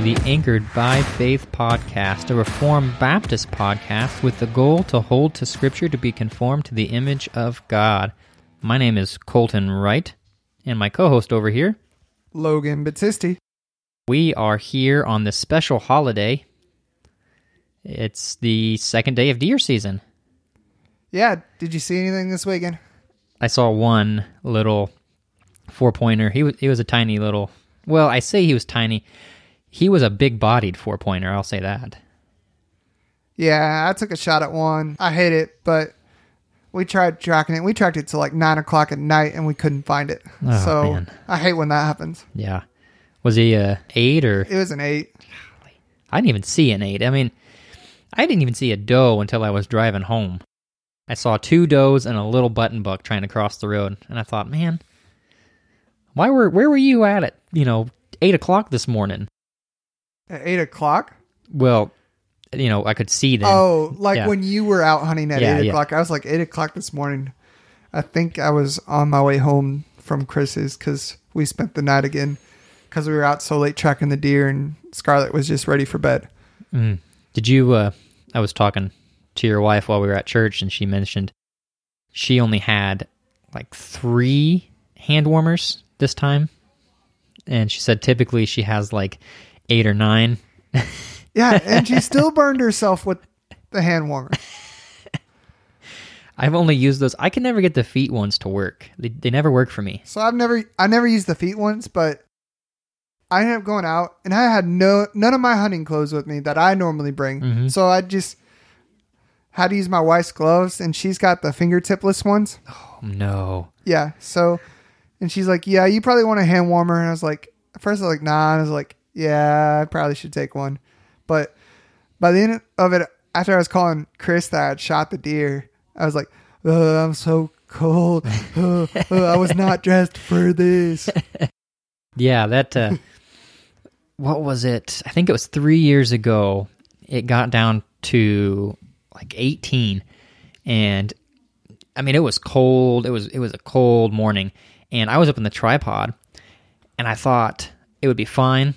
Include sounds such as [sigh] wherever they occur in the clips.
the Anchored by Faith podcast, a Reformed Baptist podcast with the goal to hold to Scripture to be conformed to the image of God. My name is Colton Wright, and my co host over here, Logan Battisti. we are here on this special holiday. It's the second day of deer season. Yeah, did you see anything this weekend? I saw one little four pointer. He was he was a tiny little. Well, I say he was tiny. He was a big bodied four pointer. I'll say that. Yeah, I took a shot at one. I hate it, but we tried tracking it. We tracked it to like nine o'clock at night, and we couldn't find it. Oh, so man. I hate when that happens. Yeah. Was he a eight or? It was an eight. I didn't even see an eight. I mean, I didn't even see a doe until I was driving home. I saw two does and a little button buck trying to cross the road, and I thought, man, why were where were you at at you know eight o'clock this morning? At eight o'clock. Well, you know I could see them. Oh, like Yeah. when you were out hunting at Yeah, eight o'clock. I was like eight o'clock this morning. I think I was on my way home from Chris's because we spent the night again because we were out so late tracking the deer, and Scarlett was just ready for bed. Mm. Did you? Uh, I was talking to your wife while we were at church, and she mentioned she only had like three hand warmers this time, and she said typically she has like eight or nine. [laughs] Yeah, and she still burned herself with the hand warmer. [laughs] I've only used those. I can never get the feet ones to work. They, they never work for me. So I've never I never used the feet ones, but I ended up going out and I had no none of my hunting clothes with me that I normally bring. Mhm. So I just had to use my wife's gloves and she's got the fingertipless ones. Oh no. Yeah. So and she's like, Yeah, you probably want a hand warmer and I was like at first I was like, nah, and I was like, Yeah, I probably should take one. But by the end of it, after I was calling Chris that I had shot the deer, I was like, oh, I'm so cold. [laughs] Oh, oh, I was not dressed for this. [laughs] Yeah, that. Uh, what was it? I think it was three years ago. It got down to like 18, and I mean it was cold. It was it was a cold morning, and I was up in the tripod, and I thought it would be fine.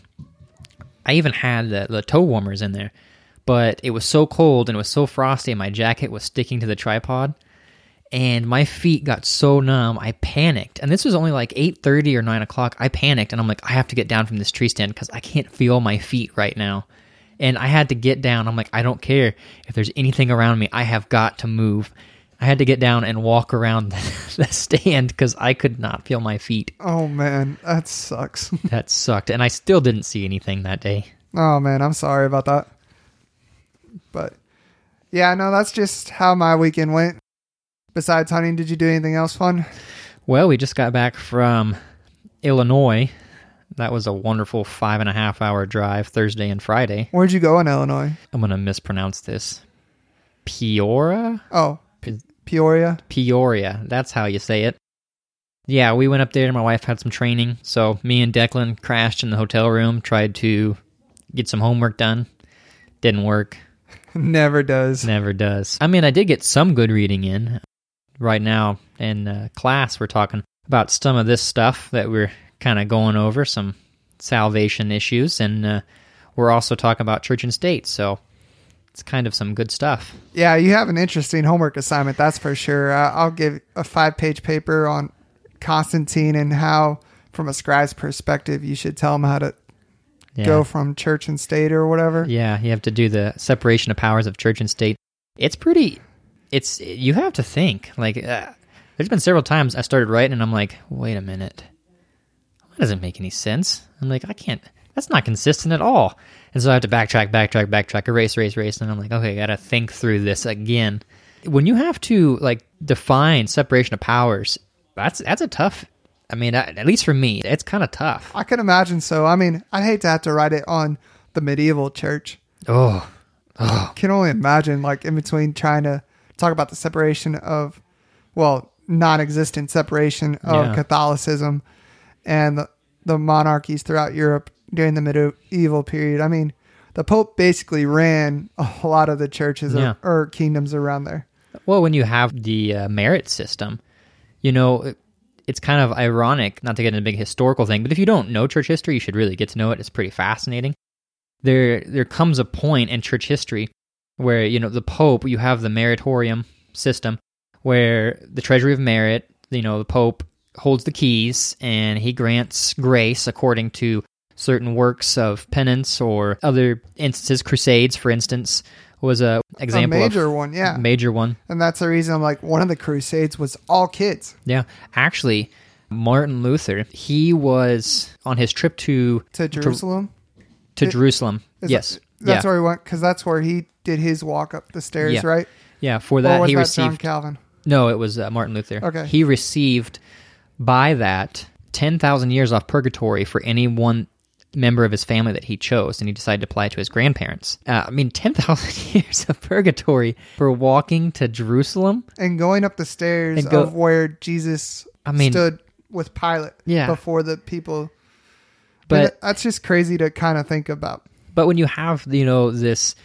I even had the, the toe warmers in there, but it was so cold and it was so frosty, and my jacket was sticking to the tripod and my feet got so numb i panicked. And this was only like 8.30 or 9 o'clock. I panicked and i'm like i have to get down from this tree stand because i can't feel my feet right now. And i had to get down. I'm like i don't care. If there's anything around me i have got to move i had to get down and walk around [laughs] the stand because i could not feel my feet Oh man, that sucks. [laughs] that sucked and i still didn't see anything that day Oh man, I'm sorry about that. But yeah, no, that's just how my weekend went. Besides hunting, did you do anything else fun? well we just got back from illinois that was a wonderful five and a half hour drive thursday and friday Where'd you go in Illinois? I'm gonna mispronounce this. Peoria? Oh, Peoria. Peoria. That's how you say it. Yeah, we went up there. My wife had some training, so me and Declan crashed in the hotel room. Tried to get some homework done. Didn't work. [laughs] Never does. Never does. I mean, I did get some good reading in. Right now in uh, class, we're talking about some of this stuff that we're kind of going over, some salvation issues, and uh, we're also talking about church and state. So it's kind of some good stuff. Yeah, you have an interesting homework assignment, that's for sure. Uh, I'll give a five page paper on Constantine and how, from a scribe's perspective, you should tell him how to Yeah. go from church and state or whatever. Yeah, you have to do the separation of powers of church and state. It's pretty. It's you have to think. Like, uh, there's been several times I started writing, and I'm like, wait a minute, that doesn't make any sense. I'm like, I can't. That's not consistent at all. And so I have to backtrack, backtrack, backtrack, erase, erase, erase, and I'm like, okay, I got to think through this again. When you have to like define separation of powers, that's that's a tough. I mean, at least for me, it's kind of tough. I can imagine so. I mean, I'd hate to have to write it on the medieval church. Oh, oh, Can only imagine, like, in between trying to talk about the separation of, well, non existent separation of Yeah. Catholicism and the, the monarchies throughout Europe during the medieval period. I mean, the Pope basically ran a lot of the churches Yeah. or, or kingdoms around there. Well, when you have the uh, merit system, you know, it's kind of ironic, not to get into a big historical thing, but if you don't know church history, you should really get to know it. It's pretty fascinating. There there comes a point in church history where, you know, the Pope, you have the meritorium system where the treasury of merit, you know, the Pope holds the keys and he grants grace according to certain works of penance or other instances, crusades, for instance, was a example a major of one, yeah. major one. And that's the reason I'm like one of the crusades was all kids Yeah, actually, Martin Luther, he was on his trip to to Jerusalem. to It- Jerusalem. Yes, that- that's yeah, where he went because that's where he did his walk up the stairs, Yeah. right? yeah. For or that, was he that received John Calvin? no. It was uh, Martin Luther. Okay. he received by that ten thousand years off purgatory for any one member of his family that he chose, and he decided to apply it to his grandparents. Uh, I mean, [laughs] ten thousand years of purgatory for walking to Jerusalem. And going up the stairs go- of where Jesus I mean- stood with Pilate Yeah. before the people. But that's just crazy to kind of think about. But when you have, you know, this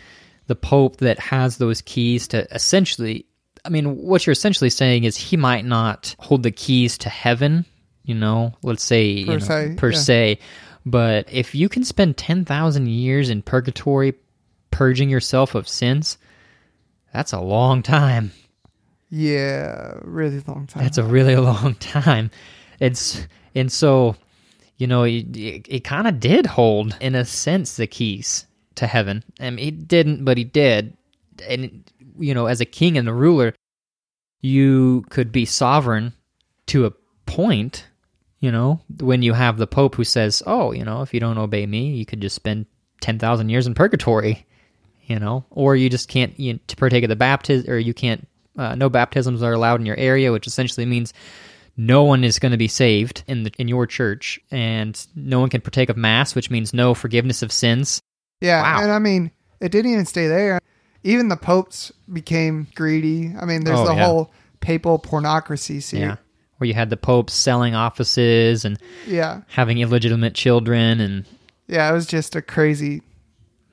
the Pope that has those keys to essentially I mean, what you're essentially saying is he might not hold the keys to heaven, you know, let's say you Per know, se, per yeah. se. But if you can spend ten thousand years in purgatory purging yourself of sins, that's a long time. Yeah, really long time. That's a really [laughs] long time. It's and so, you know, it, it, it kind of did hold, in a sense, the keys to heaven. I mean, he didn't, but he did. And you know, as a king and a ruler, you could be sovereign to a point. You know, when you have the Pope who says, "Oh, you know, if you don't obey me, you could just spend ten thousand years in purgatory." You know, or you just can't you to partake of the baptism, or you can't. Uh, no baptisms are allowed in your area, which essentially means no one is going to be saved in the, in your church, and no one can partake of mass, which means no forgiveness of sins. yeah, Wow. and I mean, it didn't even stay there. Even the popes became greedy. I mean, there's Oh, the yeah. whole papal pornocracy. See, Yeah, where you had the popes selling offices and yeah, having illegitimate children, and yeah. It was just a crazy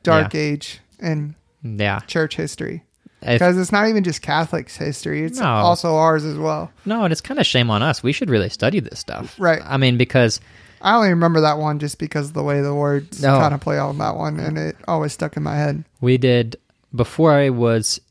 dark age in yeah, church history because it's not even just Catholic's history; it's No. also ours as well. no, and it's kind of shame on us. We should really study this stuff, Right. I mean, because I only remember that one just because of the way the words No. kind of play on that one, and it always stuck in my head. we did before I was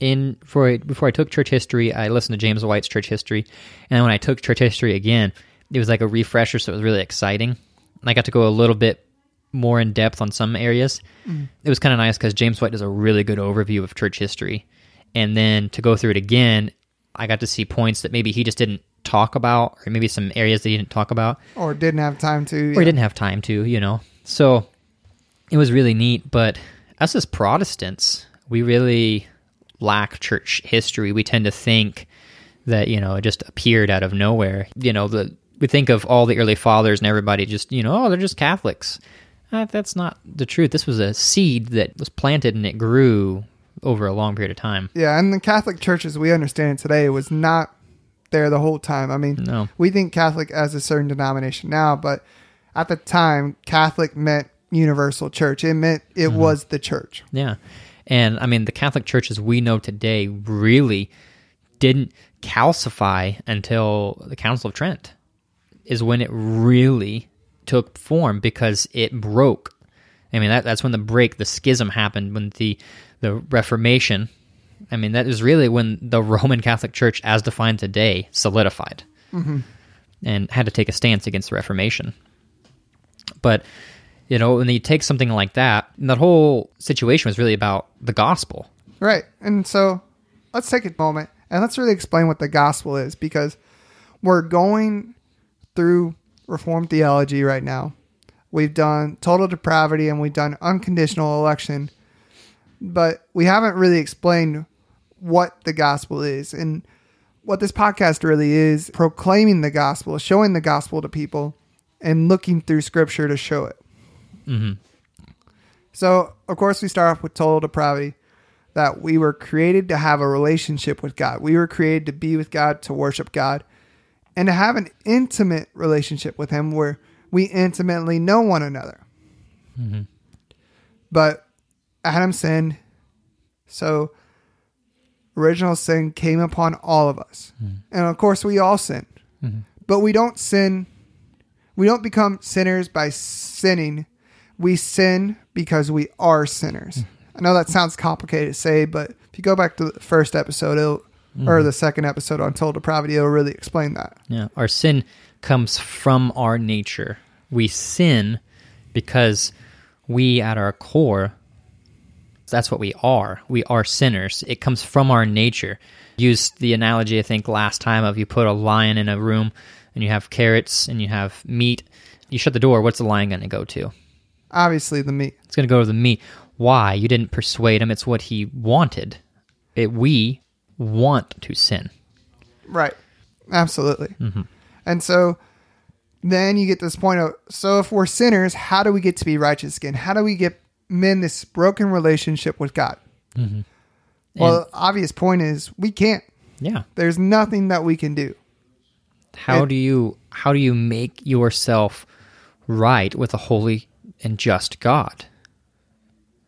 in for before I took church history, I listened to James White's church history, and when I took church history again, it was like a refresher, so it was really exciting. And I got to go a little bit more in depth on some areas. Mm. It was kind of nice because James White does a really good overview of church history, and then to go through it again, I got to see points that maybe he just didn't talk about, or maybe some areas that he didn't talk about Or didn't have time to. or yeah. he didn't have time to, you know. So it was really neat. But us as Protestants, we really lack church history. We tend to think that you know it just appeared out of nowhere. You know, the we think of all the early fathers and everybody just you know oh they're just Catholics. Uh, that's not the truth. This was a seed that was planted and it grew over a long period of time. Yeah, and the Catholic Church, as we understand it today, was not there the whole time. I mean, No. we think Catholic as a certain denomination now, but at the time, Catholic meant universal church. It meant it Mm-hmm. was the church. Yeah. And I mean, the Catholic Church as we know today really didn't calcify until the Council of Trent, is when it really took form because it broke. I mean, that, that's when the break, the schism happened, when the, the Reformation, I mean, that is really when the [laughs] Roman Catholic Church, as defined today, solidified mm-hmm. and had to take a stance against the Reformation. But you know, when you take something like that, that whole situation was really about the gospel. Right. And so let's take a moment and let's really explain what the gospel is because we're going through Reformed theology right now. We've done total depravity and we've done unconditional election, but we haven't really explained what the gospel is. And what this podcast really is proclaiming the gospel, showing the gospel to people, and looking through scripture to show it. Mm-hmm. So, of course, we start off with total depravity that we were created to have a relationship with God. We were created to be with God, to worship God, and to have an intimate relationship with Him where we intimately know one another. Mm-hmm. But Adam sinned, so original sin came upon all of us. Mm-hmm. And of course, we all sinned. but we don't sin. We don't become sinners by sinning. We sin because we are sinners. Mm. I know that sounds complicated to say, but if you go back to the first episode, it'll, or mm. the second episode on total depravity, it'll really explain that. Yeah, our sin comes from our nature. We sin because we, at our core, that's what we are. We are sinners. It comes from our nature. Used the analogy, I think, last time of you put a lion in a room and you have carrots and you have meat. You shut the door, what's the lion going to go to? Obviously, the meat. It's going to go to the meat. Why? You didn't persuade him. It's what he wanted. It, we want to sin. Right. Absolutely. Mm-hmm. And so then you get this point of so if we're sinners, how do we get to be righteous again? How do we get mend this broken relationship with God? Mm-hmm. Well, And- the obvious point is we can't. Yeah. There's nothing that we can do. How And- do you how do you make yourself right with a holy and just God?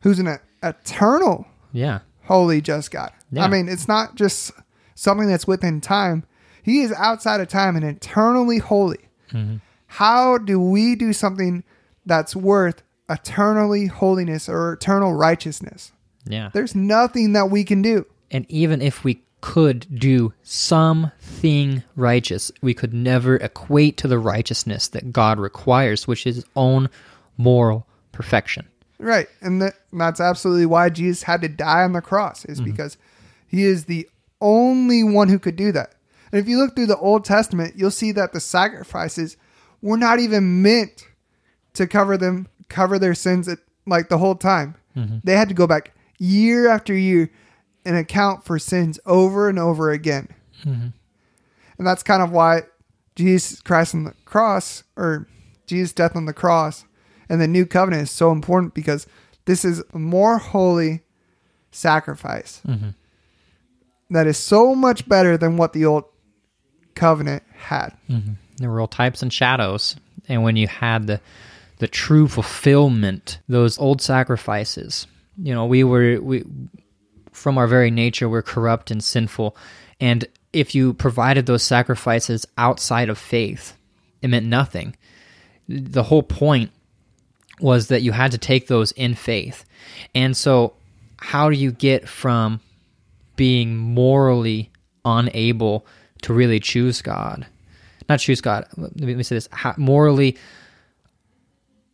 Who's an eternal, Yeah. holy, just God? Yeah. I mean, it's not just something that's within time. He is outside of time and eternally holy. Mm-hmm. How do we do something that's worth eternally holiness or eternal righteousness? Yeah. There's nothing that we can do. And even if we could do something righteous, we could never equate to the righteousness that God requires, which is his own moral perfection. Right. And that, that's absolutely why Jesus had to die on the cross, is mm-hmm. because he is the only one who could do that. And if you look through the Old Testament, you'll see that the sacrifices were not even meant to cover them, cover their sins at, like the whole time. Mm-hmm. They had to go back year after year and account for sins over and over again. Mm-hmm. And that's kind of why Jesus Christ on the cross, or Jesus' death on the cross, and the new covenant is so important because this is a more holy sacrifice mm-hmm. that is so much better than what the old covenant had. Mm-hmm. There were all types and shadows. And when you had the the true fulfillment, those old sacrifices, you know, we were we from our very nature we're corrupt and sinful. And if you provided those sacrifices outside of faith, it meant nothing. The whole point was that you had to take those in faith. And so how do you get from being morally unable to really choose God? Not choose God. Let me say this: how, morally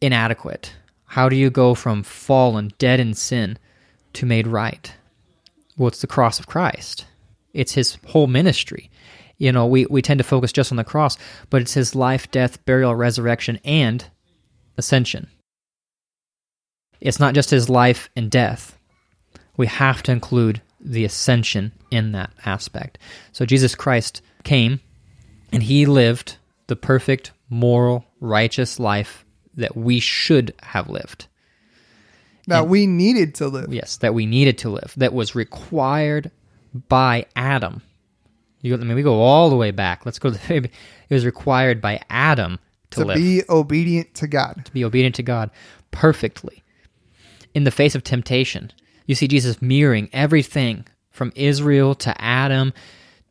inadequate. How do you go from fallen, dead in sin, to made right? Well, it's the cross of Christ. It's His whole ministry. You know, we, we tend to focus just on the cross, but it's His life, death, burial, resurrection, and ascension. It's not just His life and death. We have to include the ascension in that aspect. So Jesus Christ came and he lived the perfect, moral, righteous life that we should have lived. That And- we needed to live. Yes, that we needed to live, that was required by Adam. You, I mean, we go all the way back. Let's go to the. Baby. It was required by Adam to, to live, be obedient to God. to be obedient to God perfectly. In the face of temptation, you see Jesus mirroring everything from Israel to Adam,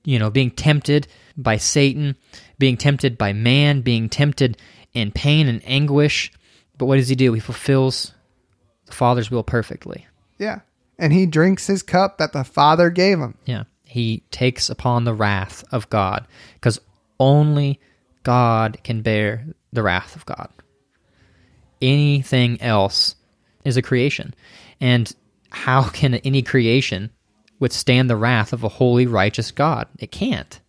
you know, being tempted by Satan, being tempted by man, being tempted in pain and anguish. But what does he do? He fulfills the Father's will perfectly. Yeah. And he drinks his cup that the Father gave him. Yeah. He takes upon the wrath of God because only God can bear the wrath of God. Anything else is a creation. And how [laughs] can any creation withstand the wrath of a holy, righteous God? It can't.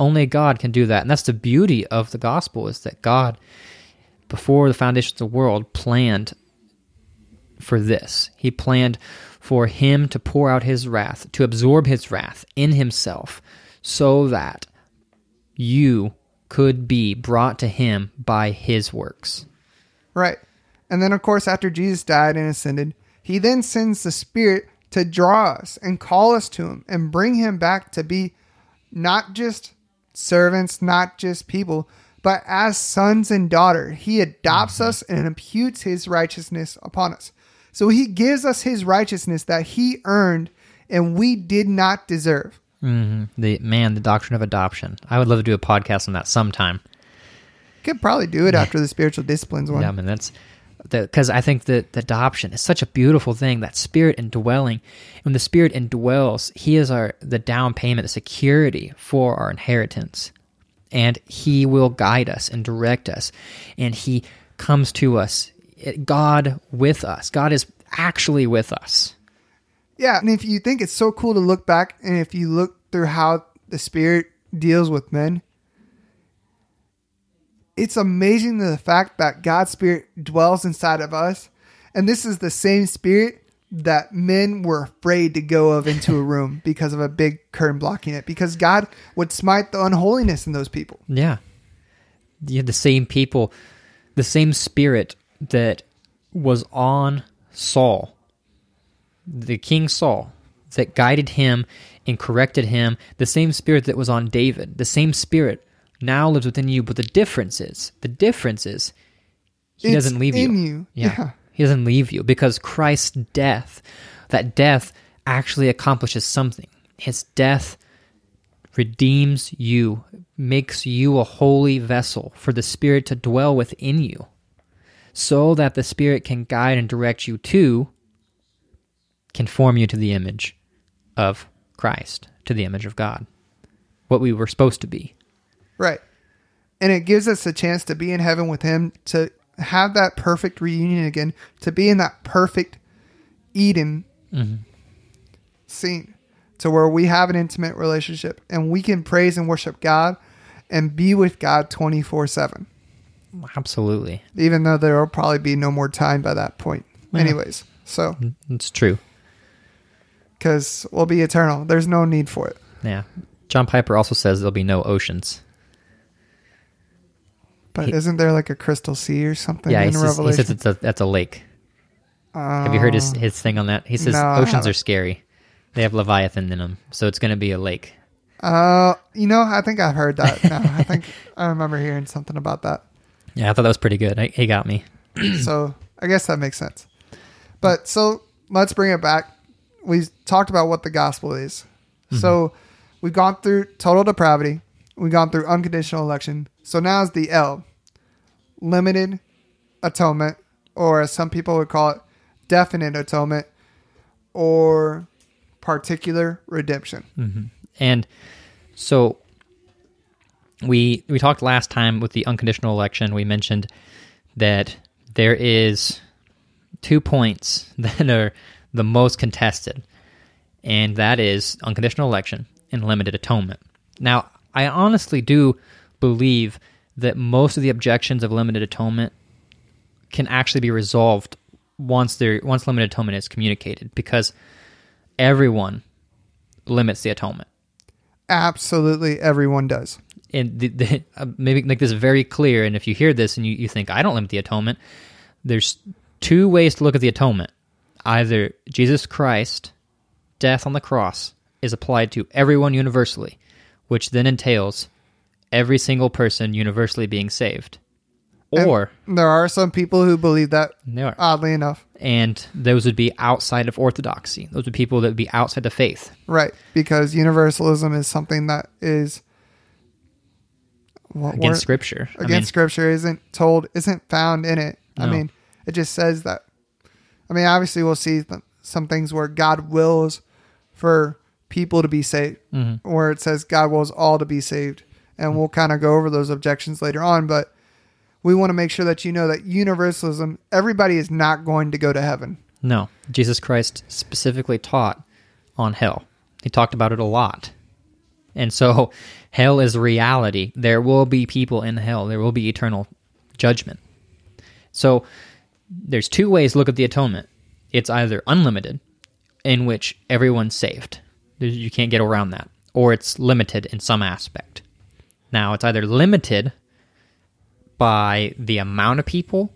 Only God can do that. And that's the beauty of the gospel is that God, before the foundations of the world, planned for this. He planned for him to pour out his wrath, to absorb his wrath in himself, so that you could be brought to him by his works. Right. And then, of course, after Jesus died and ascended, he then sends the Spirit to draw us and call us to him and bring him back to be not just servants, not just people, but as sons and daughter. He adopts us and imputes his righteousness upon us. So he gives us his righteousness that he earned and we did not deserve. hmm The man, the doctrine of adoption. I would love to do a podcast on that sometime. Could probably do it after the spiritual disciplines one. Yeah, I mean that's because I think that the adoption is such a beautiful thing. That spirit indwelling. When the spirit indwells, he is our the down payment, the security for our inheritance, and he will guide us and direct us, and he comes to us. God with us. God is actually with us. Yeah, and if you think it's so cool to look back and if you look through how the spirit deals with men, it's amazing the fact that God's spirit dwells inside of us. And this is the same spirit that men were afraid to go of into a [laughs] room because of a big curtain blocking it because God would smite the unholiness in those people. Yeah. You had the same people, the same spirit that was on Saul, the King Saul, that guided him and corrected him, the same spirit that was on David, the same spirit now lives within you. But the difference is, the difference is, he It's doesn't leave you. you. Yeah. Yeah. He doesn't leave you because Christ's death, that death actually accomplishes something. His death redeems you, makes you a holy vessel for the Spirit to dwell within you, so that the Spirit can guide and direct you to conform you to the image of Christ, to the image of God, what we were supposed to be. Right. And it gives us a chance to be in heaven with him, to have that perfect reunion again, to be in that perfect Eden mm-hmm. scene, to where we have an intimate relationship and we can praise and worship God and be with God 24 7, Absolutely. even though there will probably be no more time by that point. Yeah. Anyways, so, mm, It's true. because we'll be eternal, there's no need for it. Yeah. John Piper also says there'll be no oceans. But He- isn't there like a crystal sea or something yeah, he in says, he says it's a that's a lake. Have you heard his his thing on that? He says No, oceans are scary. They have leviathan in them, so it's going to be a lake. Uh, you know, I think I've heard that. now. [laughs] I think I remember hearing something about that. Yeah, I thought that was pretty good. I, he got me. [clears throat] so I guess that makes sense. But so let's bring it back. We talked about what the gospel is. So we've gone through total depravity. We've gone through unconditional election. So now is the L, limited atonement, or as some people would call it, definite atonement, or particular redemption. Mm-hmm. And so we we talked last time with the unconditional election. We mentioned that there is two points [laughs] that are the most contested, and that is unconditional election and limited atonement. Now, I honestly do believe that most of the objections of limited atonement can actually be resolved once there once limited atonement is communicated because everyone limits the atonement Absolutely, everyone does. and the, the, uh, maybe make this very clear. And if you hear this and you, you think I don't limit the atonement, there's two ways to look at the atonement. Either Jesus Christ, death on the cross, is applied to everyone universally, which then entails every single person universally being saved, And or there are some people who believe that, they are, oddly enough. and those would be outside of orthodoxy. Those would be people that would be outside the faith. Right, because universalism is something that is what against Scripture. I against mean, scripture isn't told isn't found in it. I mean, it just says that. I mean, obviously, we'll see some things where God wills for people to be saved, Mhm. where it says God wills all to be saved, and we'll kind of go over those objections later on. But we want to make sure that you know that universalism, everybody is not going to go to heaven. No, Jesus Christ specifically taught on hell. He talked about it a lot. And so [laughs] hell is reality. There will be people in hell. There will be eternal judgment. So there's two ways to look at the atonement. It's either unlimited, in which everyone's saved. You can't get around that. Or it's limited in some aspect. Now, it's either limited by the amount of people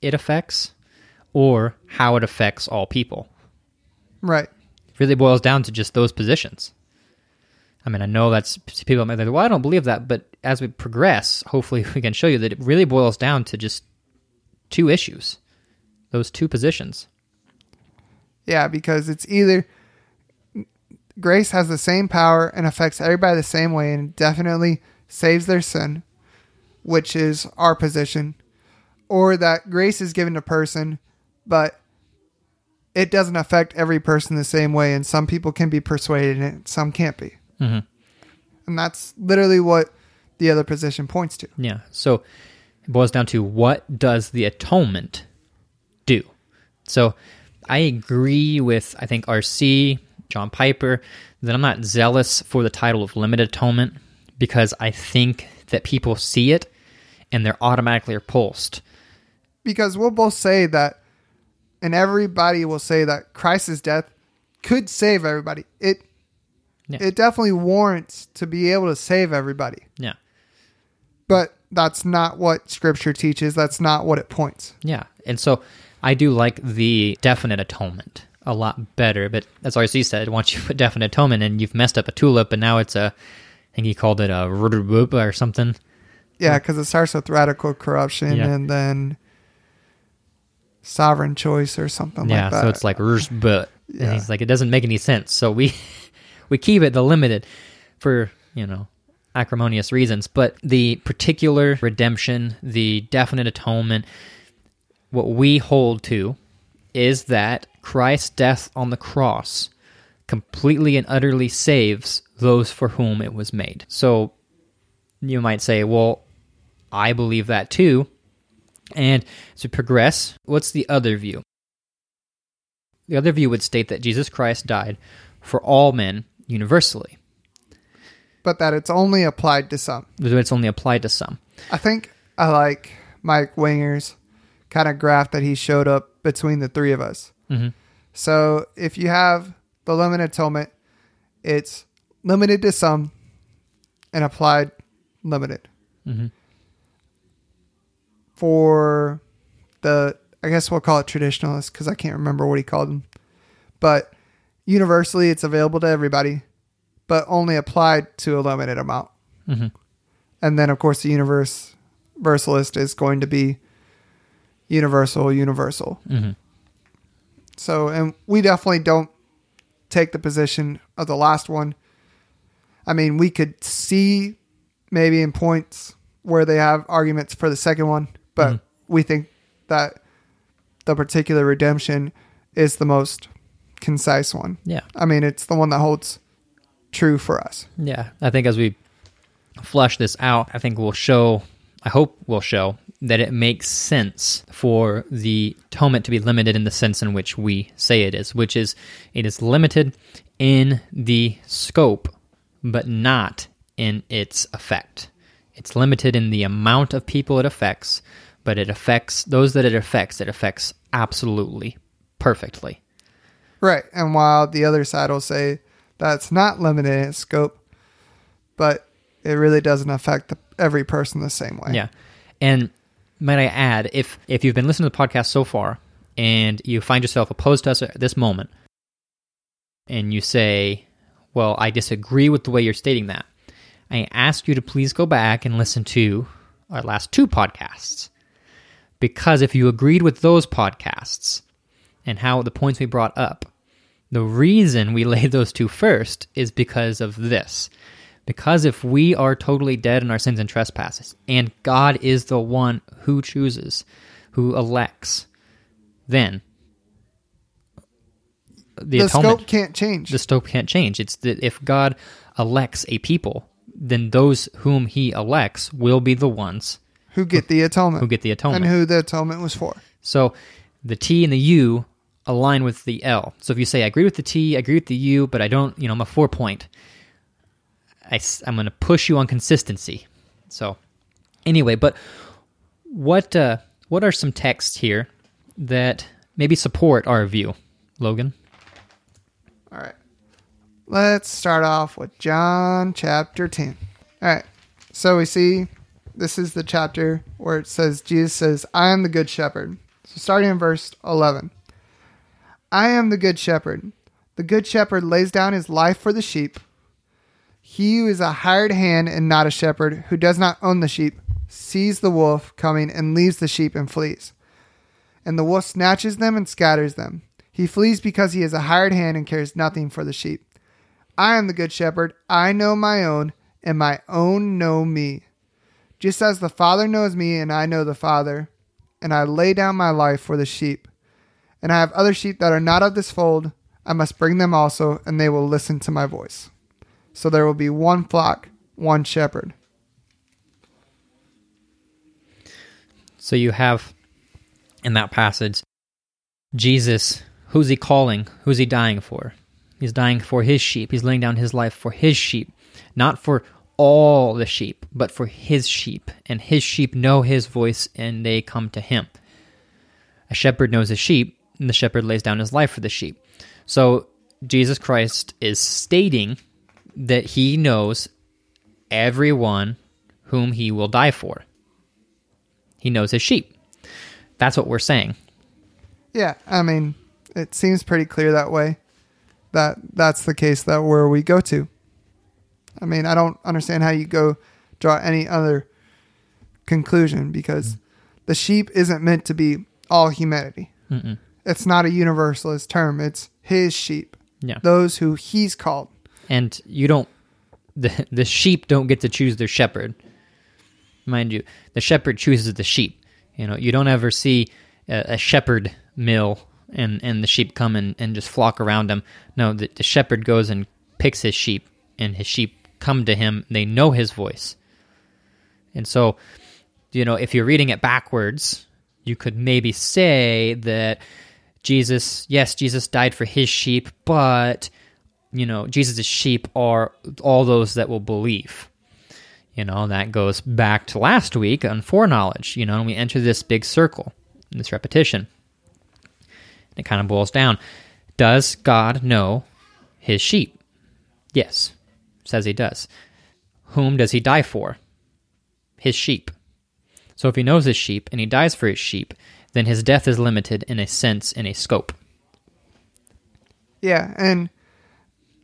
it affects or how it affects all people. Right. It really boils down to just those positions. I mean, I know that's people might think, well, I don't believe that, but as we progress, hopefully [laughs] we can show you that it really boils down to just two issues, those two positions. Yeah, because it's either grace has the same power and affects everybody the same way and definitely saves their sin, which is our position, or that grace is given to person, but it doesn't affect every person the same way, and some people can be persuaded and some can't be. Mhm. And that's literally what the other position points to. Yeah. So it boils down to what does the atonement do? So I agree with, I think, RC, John Piper, that I'm not zealous for the title of limited atonement because I think that people see it and they're automatically repulsed. because we'll both say that, and everybody will say that Christ's death could save everybody. It Yeah. it definitely warrants to be able to save everybody, Yeah. but that's not what Scripture teaches. That's not what it points. Yeah. And so I do like the definite atonement a lot better. But as RC said, once you put definite atonement and you've messed up a tulip and now it's a, I think he called it a rudderboop or something. Yeah, because it starts with radical corruption Yeah. and then sovereign choice or something yeah. like that. So it's like, but. Yeah. And he's like, it doesn't make any sense. So we, [laughs] we keep it the limited for, you know, acrimonious reasons. But the particular redemption, the definite atonement, what we hold to is that Christ's death on the cross completely and utterly saves those for whom it was made. So you might say, well, I believe that too. And we progress, what's the other view? The other view would state that Jesus Christ died for all men universally, but that it's only applied to some. it's only applied to some. I think I like Mike Winger's kind of graph that he showed up between the three of us. hmm So if you have the limited atonement, it's limited to some and applied limited. hmm For the, I guess we'll call it traditionalist because I can't remember what he called them. But universally, it's available to everybody, but only applied to a limited amount. hmm And then, of course, the universe universalist is going to be universal, universal. hmm So, and we definitely don't take the position of the last one. I mean, we could see maybe in points where they have arguments for the second one, but Mhm. we think that the particular redemption is the most concise one. Yeah. I mean, it's the one that holds true for us. Yeah, I think as we flush this out, I think we'll show, I hope we'll show that it makes sense for the atonement to be limited in the sense in which we say it is, which is it is limited in the scope, but not in its effect. It's limited in the amount of people it affects, but it affects those that it affects, it affects absolutely perfectly. Right. And while the other side will say that's not limited in its scope, but it really doesn't affect the, every person the same way. Yeah. And might I add, if if you've been listening to the podcast so far and you find yourself opposed to us at this moment, and you say, Well, I disagree with the way you're stating that, I ask you to please go back and listen to our last two podcasts. Because if you agreed with those podcasts and how the points we brought up, the reason we [laughs] laid those two first is because of this. Because if we are totally dead in our sins and trespasses, and God is the one who chooses, who elects, then the, The, atonement, scope can't change. the scope can't change. It's that if God elects a people, then those whom He elects will be the ones who get the atonement. who get the atonement. and who the atonement was for. So the T and the U align with the L. So if you say I agree with the T, I agree with the U, but I don't, you know, I'm a four point. I, am going to push you on consistency. So anyway, but what uh, what are some texts here that maybe support our view, Logan? All right. Let's start off with John chapter 10. All right. So we see this is the chapter where it says, Jesus says, I am the good shepherd. So starting in verse 11. I am the good shepherd. The good shepherd lays down his life for the sheep. He who is a hired hand and not a shepherd, who does not own the sheep, sees the wolf coming and leaves the sheep and flees. And the wolf snatches them and scatters them. He flees because he is a hired hand and cares nothing for the sheep. I am the good shepherd. I know my own, and my own know me. Just as the Father knows me, and I know the Father, and I lay down my life for the sheep. And I have other sheep that are not of this fold. I must bring them also, and they will listen to my voice. So there will be one flock, one shepherd. So you have in that passage Jesus, who's he calling? Who's he dying for? He's dying for his sheep. He's laying down his life for his sheep, not for all the sheep, but for his sheep. And his sheep know his voice and they come to him. A shepherd knows his sheep, and the shepherd lays down his life for the sheep. So Jesus Christ is stating that he knows everyone whom he will die for. He knows his sheep. That's what we're saying. Yeah, I mean, it seems pretty clear that way. That that's the case that where we go to. I mean, I don't understand how you go draw any other conclusion because mm. the sheep isn't meant to be all humanity. Mm-mm. It's not a universalist term. It's his sheep, Yeah. those who he's called. and you don't the the sheep don't get to choose their shepherd mind you the shepherd chooses the sheep you know you don't ever see a, a shepherd mill and and the sheep come and, and just flock around him no the, the shepherd goes and picks his sheep and his sheep come to him they know his voice and so you know if you're reading it backwards you could maybe say that jesus yes jesus died for his sheep but you know, Jesus' sheep are all those that will believe. You know, that goes back to last week on foreknowledge, you know, and we enter this big circle, this repetition. It kind of boils down. Does God know his sheep? Yes, says he does. Whom does he die for? His sheep. So if he knows his sheep and he dies for his sheep, then his death is limited in a sense, in a scope. Yeah, and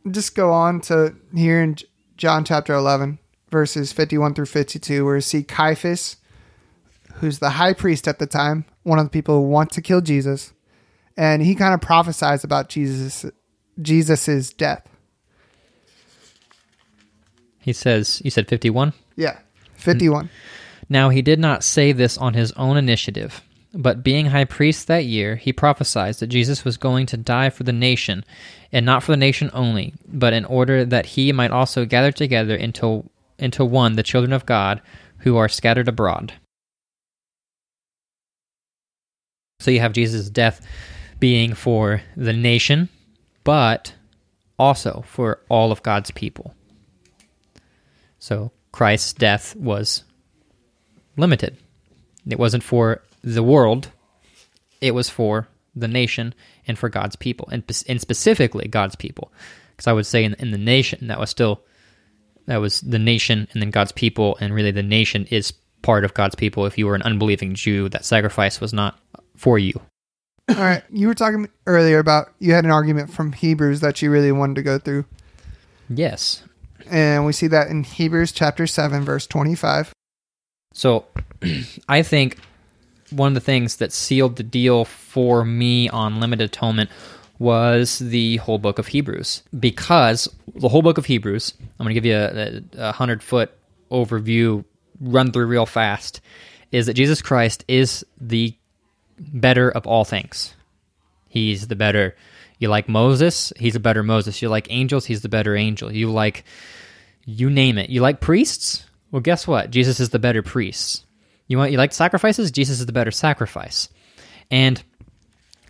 just go on to here in John chapter 11, verses 51 through 52, where you see Caiaphas, who's the high priest at the time, one of the people who want to kill Jesus, and he kind of prophesies about Jesus Jesus's death. He says, you said 51? Yeah, 51. Now he did not say this on his own initiative, but being high priest that year, he prophesied that Jesus was going to die for the nation, and not for the nation only, but in order that he might also gather together into, into one the children of God who are scattered abroad. So you have Jesus' death being for the nation, but also for all of God's people. So Christ's death was limited. It wasn't for the world, it was for the nation and for God's people, and, and specifically God's people. Because I would say in, in the nation, that was still, that was the nation and then God's people, and really the nation is part of God's people. If you were an unbelieving Jew, that sacrifice was not for you. All right, you were talking earlier about you had an argument from Hebrews that you really wanted to go through, Yes. and we see that in Hebrews chapter 7, verse 25. So [clears throat] I think one of the things that sealed the deal for me on limited atonement was the whole book of Hebrews. Because the whole book of Hebrews, I'm going to give you a, a hundred foot overview, run through real fast, is that Jesus Christ is the better of all things. He's the better. You like Moses, he's a better Moses. You like angels, he's the better angel. You like, you name it. You like priests? Well, guess what? Jesus is the better priest. You want you like sacrifices? Jesus is the better sacrifice. And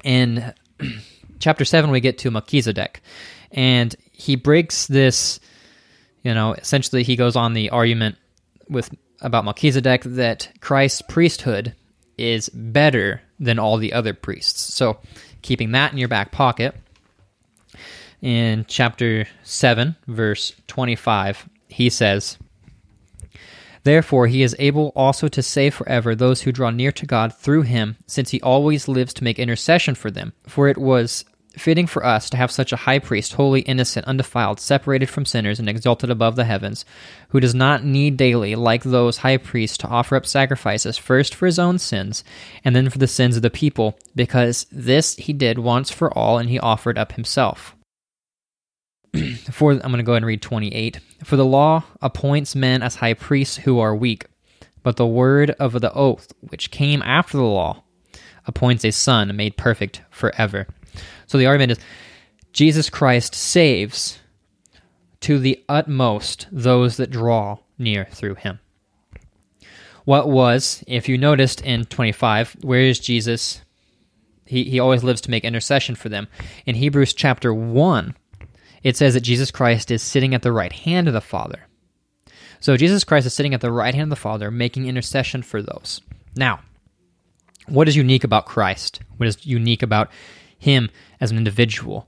in [clears throat] chapter seven, we get to Melchizedek, and he breaks this. You know, essentially, he goes on the argument with about Melchizedek that Christ's priesthood is better than all the other priests. So, keeping that in your back pocket, in chapter 7, verse 25, he says, Therefore, he is able also to save forever those who draw near to God through him, since he always lives to make intercession for them. For it was fitting for us to have such a high priest, holy, innocent, undefiled, separated from sinners, and exalted above the heavens, who does not need daily, like those high priests, to offer up sacrifices, first for his own sins, and then for the sins of the people, because this he did once for all, and he offered up himself. [clears throat] For I'm going to go ahead and read 28. For the law appoints men as high priests who are weak, but the word of the oath, which came after the law, appoints a son made perfect forever. So the argument is Jesus Christ saves to the utmost those that draw near through him. What was, if you noticed in 25, where is Jesus? He, he always lives to make intercession for them. In Hebrews chapter 1, it says that Jesus Christ is sitting at the right hand of the Father. So Jesus Christ is sitting at the right hand of the Father, making intercession for those. Now, what is unique about Christ? What is unique about him as an individual?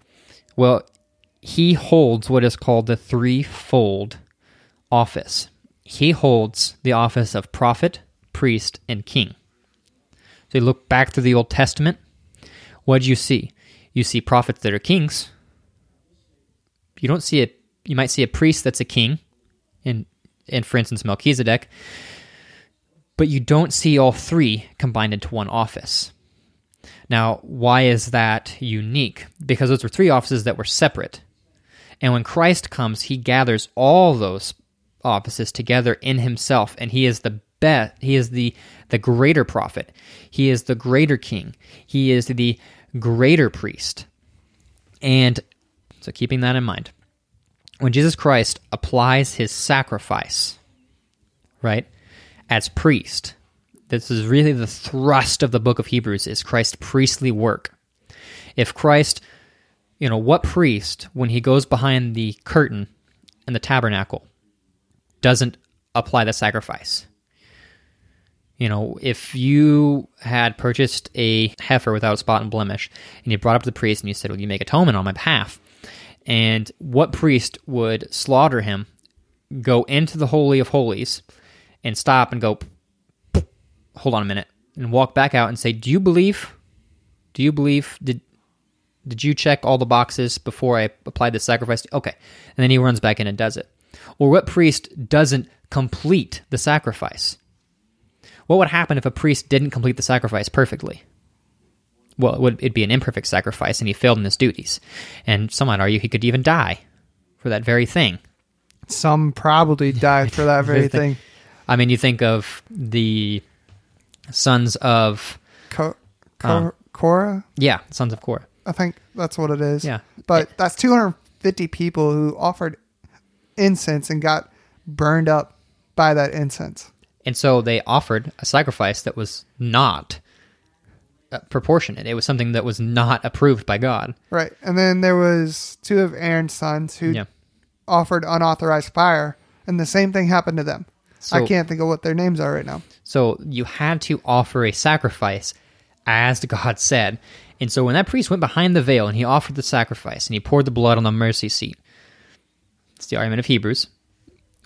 Well, he holds what is called the threefold office. He holds the office of prophet, priest, and king. So you look back to the Old Testament, what do you see? You see prophets that are kings. You don't see a you might see a priest that's a king, in in for instance Melchizedek, but you don't see all three combined into one office. Now, why is that unique? Because those were three offices that were separate. And when Christ comes, he gathers all those offices together in himself, and he is the best, he is the, the greater prophet, he is the greater king, he is the greater priest. And so, keeping that in mind, when Jesus Christ applies his sacrifice, right, as priest, this is really the thrust of the book of Hebrews is Christ's priestly work. If Christ, you know, what priest, when he goes behind the curtain in the tabernacle, doesn't apply the sacrifice? You know, if you had purchased a heifer without spot and blemish, and you brought up to the priest and you said, Will you make atonement on my behalf? And what priest would slaughter him, go into the Holy of Holies, and stop and go, hold on a minute, and walk back out and say, Do you believe? Do you believe? Did did you check all the boxes before I applied the sacrifice? Okay. And then he runs back in and does it. Or what priest doesn't complete the sacrifice? What would happen if a priest didn't complete the sacrifice perfectly? Well, it would it'd be an imperfect sacrifice and he failed in his duties. And some might argue he could even die for that very thing. Some probably died for that [laughs] very thing. I mean, you think of the sons of Co- Co- Um, yeah, sons of Korah. I think that's what it is. Yeah. But that's 250 people who offered incense and got burned up by that incense. And so they offered a sacrifice that was not uh, proportionate. It was something that was not approved by God. Right. And then there was two of Aaron's sons who Yeah. offered unauthorized fire, and the same thing happened to them. I can't think of what their names are right now. So you had to offer a sacrifice as [laughs] God said. And so when that priest went behind the veil and he offered the sacrifice and he poured the blood on the mercy seat, it's the argument of Hebrews.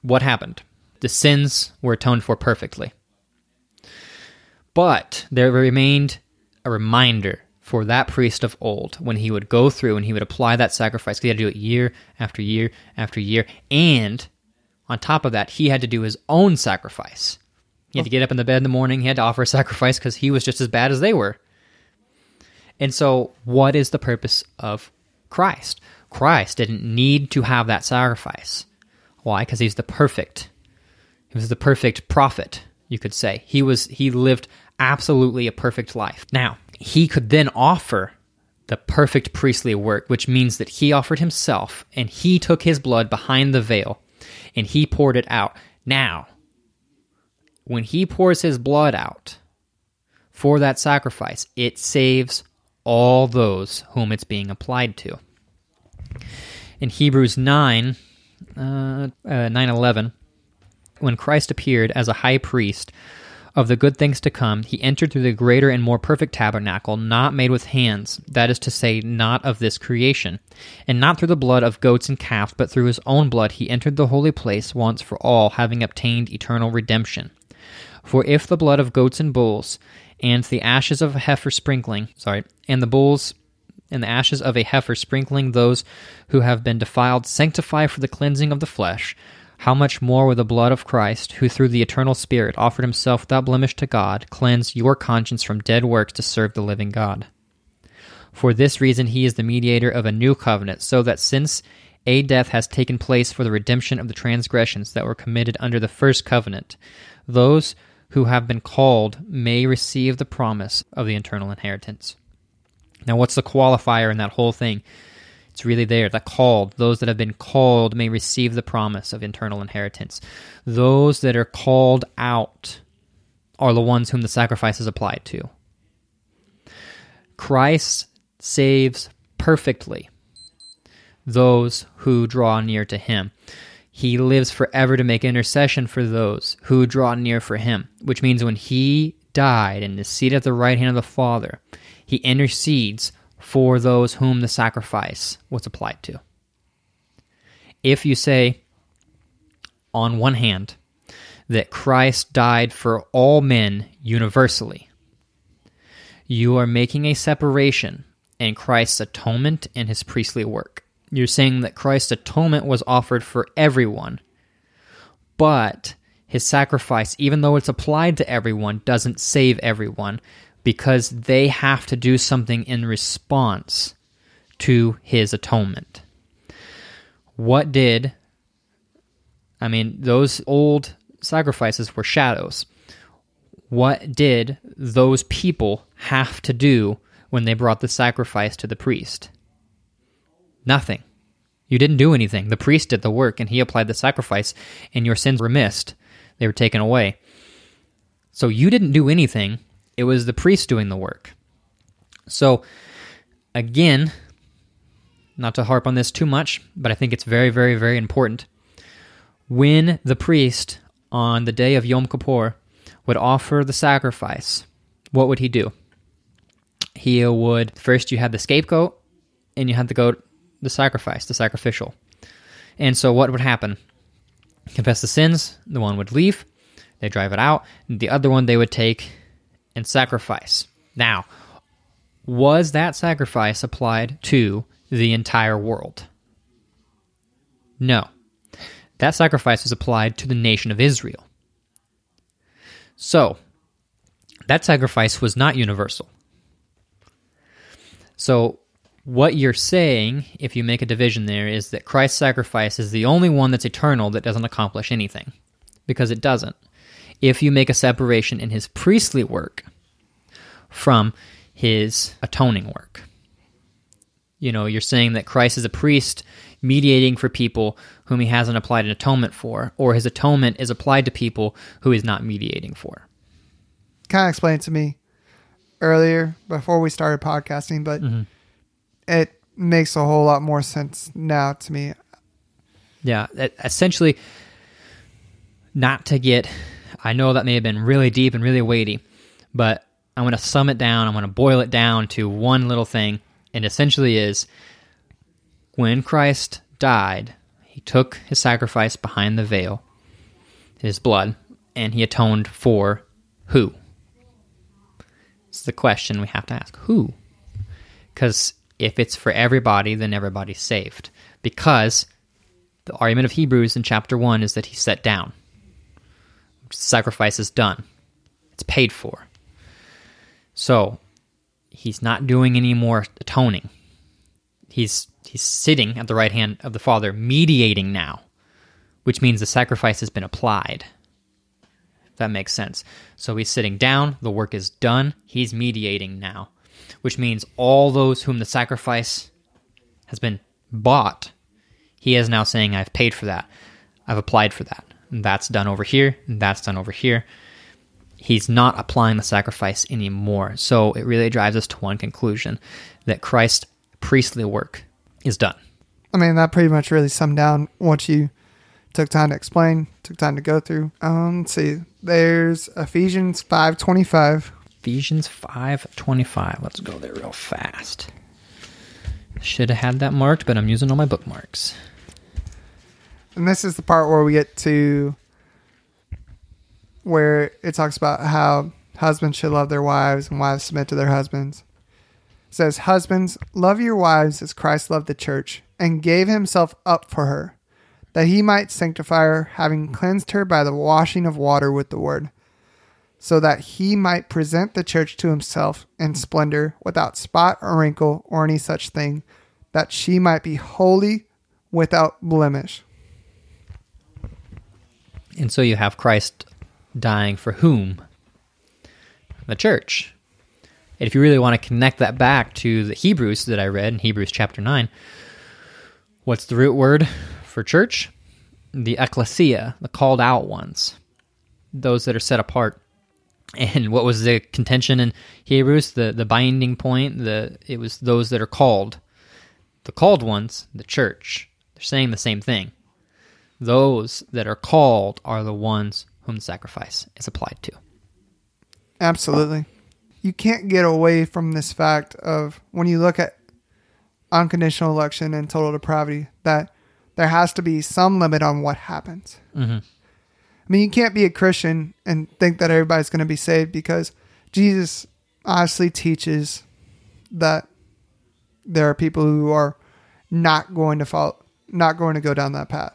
What happened? The sins were atoned for perfectly. But there remained a reminder for that priest of old when he would go through and he would apply that sacrifice. He had to do it year after year after year. And on top of that, he had to do his own sacrifice. He had to oh. get up in the bed in the morning. He had to offer a [laughs] sacrifice because he was just as bad as they were. And so, what is the purpose of Christ? Christ didn't need to have that sacrifice. Why? Because he's the perfect. He was the perfect prophet, you could say. He was he lived absolutely a perfect life. Now, he could then offer the perfect priestly work, which means that he offered himself and he took his blood behind the veil and he poured it out. Now, when he pours his blood out for that sacrifice, it saves all those whom it's being applied to. In Hebrews 9, uh, uh, 9 when Christ appeared as a high priest of the good things to come, he entered through the greater and more perfect tabernacle, not made with hands, that is to say, not of this creation. And not through the blood of goats and calves, but through his own blood he entered the holy place once for all, having obtained eternal redemption. For if the blood of goats and bulls, and the ashes of a heifer sprinkling, sorry, and the bulls and the ashes of a heifer sprinkling those who have been defiled sanctify for the cleansing of the flesh, how much more will the blood of Christ, who through the eternal Spirit offered himself without blemish to God, cleanse your conscience from dead works to serve the living God? For this reason he is the mediator of a new covenant, so that since a death has taken place for the redemption of the transgressions that were committed under the first covenant. Those who have been called may receive the promise of the eternal inheritance. Now, what's the qualifier in that whole thing? It's really there. The called, those that have been called may receive the promise of internal inheritance. Those that are called out are the ones whom the sacrifice is applied to. Christ saves perfectly those who draw near to him. He lives forever to make intercession for those who draw near for him, which means when he died and is seated at the right hand of the Father, he intercedes for those whom the sacrifice was applied to. If you say, on one hand, that Christ died for all men universally, you are making a separation in Christ's atonement and his priestly work. You're saying that Christ's atonement was offered for everyone, but his sacrifice, even though it's applied to everyone, doesn't save everyone because they have to do something in response to his atonement. What did, I mean, those old sacrifices were shadows. What did those people have to do when they brought the sacrifice to the priest? Nothing. You didn't do anything. The priest did the work and he applied the sacrifice, and your sins were missed. They were taken away. So you didn't do anything. It was the priest doing the work. So, again, not to harp on this too much, but I think it's very, very, very important. When the priest on the day of Yom Kippur would offer the sacrifice, what would he do? He would first you had the scapegoat and you had the goat the sacrifice, the sacrificial. And so what would happen? Confess the sins, the one would leave, they drive it out, the other one they would take and sacrifice. Now, was that sacrifice applied to the entire world? No. That sacrifice was applied to the nation of Israel. So, that sacrifice was not universal. So, what you're saying, if you make a division there, is that Christ's sacrifice is the only one that's eternal that doesn't accomplish anything. Because it doesn't. If you make a separation in his priestly work from his atoning work, you know, you're saying that Christ is a priest mediating for people whom he hasn't applied an atonement for, or his atonement is applied to people who he's not mediating for. Kind of explained to me earlier before we started podcasting, but Mm-hmm. it makes a whole lot more sense now to me. Yeah, essentially, not to get. I know that may have been really deep and really weighty, but I'm going to sum it down. I'm going to boil it down to one little thing, and essentially is when Christ died, he took his sacrifice behind the veil, his blood, and he atoned for who? It's the question we have to ask. Who? Because if it's for everybody, then everybody's saved. Because the argument of Hebrews in chapter 1 is that he set down. Sacrifice is done, it's paid for. So he's not doing any more atoning. He's he's sitting at the right hand of the Father, mediating now, which means the sacrifice has been applied. If that makes sense. So he's sitting down, the work is done, he's mediating now, which means all those whom the sacrifice has been bought, he is now saying, I've paid for that. I've applied for that. That's done over here, that's done over here. He's not applying the sacrifice anymore. So it really drives us to one conclusion that Christ's priestly work is done. I mean, that pretty much really summed down what you took time to explain, took time to go through. Um, let's see. There's Ephesians 5.25. Ephesians 5:25. Let's go there real fast. Should have had that marked, but I'm using all my bookmarks. And this is the part where we get to where it talks about how husbands should love their wives and wives submit to their husbands. It says, Husbands, love your wives as Christ loved the church and gave himself up for her, that he might sanctify her, having cleansed her by the washing of water with the word, so that he might present the church to himself in splendor, without spot or wrinkle or any such thing, that she might be holy, without blemish. And so you have Christ dying for whom? The church. And if you really want to connect that back to the Hebrews that I read in Hebrews chapter 9, what's the root word for church? The ecclesia, the called out ones, those that are set apart. And what was the contention in Hebrews? The the binding point, the it was those that are called. The called ones, the church. They're saying the same thing. Those that are called are the ones whom the sacrifice is applied to. Absolutely. You can't get away from this fact of when you look at unconditional election and total depravity that there has to be some limit on what happens. Mm-hmm. I mean, you can't be a Christian and think that everybody's going to be saved because Jesus honestly teaches that there are people who are not going to follow, not going to go down that path.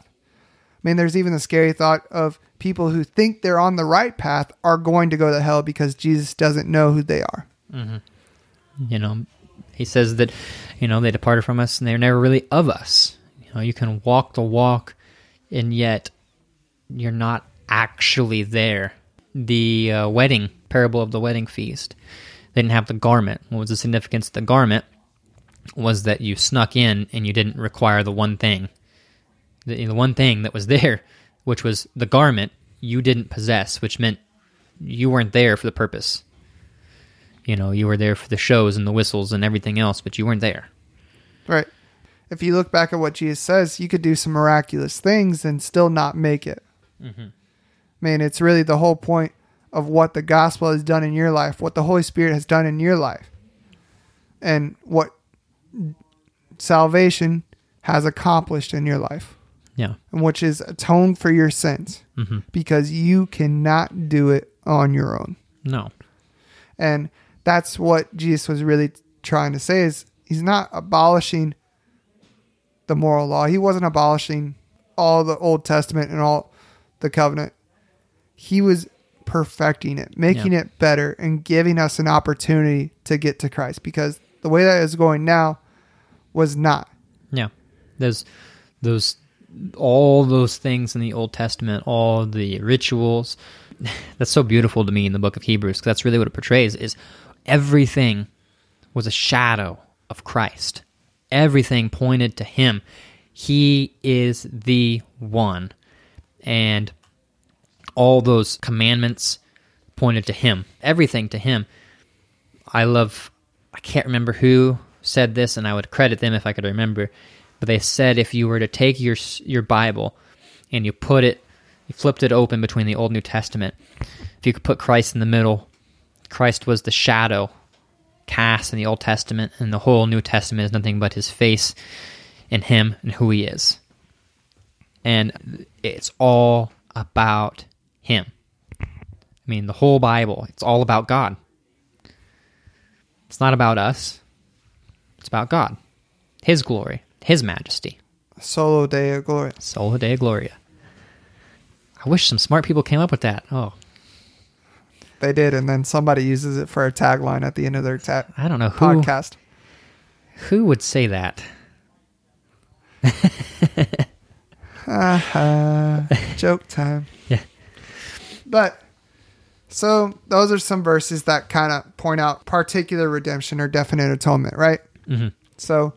I mean, there's even the scary thought of people who think they're on the right path are going to go to hell because Jesus doesn't know who they are. You know, he says that, you know, they departed from us and they're never really of us. You know, you can walk the walk and yet you're not actually there. The uh, wedding, parable of the wedding feast, they didn't have the garment. What was the significance of the garment? Was that you snuck in and you didn't require the one thing. The, the one thing that was there, which was the garment, you didn't possess, which meant you weren't there for the purpose. You know, you were there for the shows and the whistles and everything else, but you weren't there. Right. If you look back at what Jesus says, you could do some miraculous things and still not make it. Mm man, it's really the whole point of what the gospel has done in your life, what the Holy Spirit has done in your life, and what salvation has accomplished in your life, Yeah. and which is atone for your sins hmm because you cannot do it on your own. No. And that's what Jesus was really trying to say is he's not abolishing the moral law. He wasn't abolishing all the Old Testament and all the covenant. He was perfecting it, making it better and giving us an opportunity to get to Christ because the way that is going now was not. Yeah. There's those all those things in the Old Testament, all the rituals. [laughs] That's so beautiful to me in the book of Hebrews because that's really what it portrays is everything was a shadow of Christ. Everything pointed to him. He is the one. And all those commandments pointed to him. Everything to him. I love I can't remember who said this and I would credit them if I could remember, but they said if you were to take your your Bible and you put it you flipped it open between the Old and New Testament, if you could put Christ in the middle, Christ was the shadow cast in the Old Testament and the whole New Testament is nothing but his face and him and who he is. And it's all about him. I mean, the whole Bible, it's all about God. It's not about us. It's about God. His glory, His majesty. Solo Deo Gloria. Sola Deo Gloria. I wish some smart people came up with that. Oh, They did, and then somebody uses it for a tagline at the end of their ta- I don't know who podcast. who would say that. Uh, joke time. [laughs] Yeah. But so those are some verses that kind of point out particular redemption or definite atonement, right? hmm So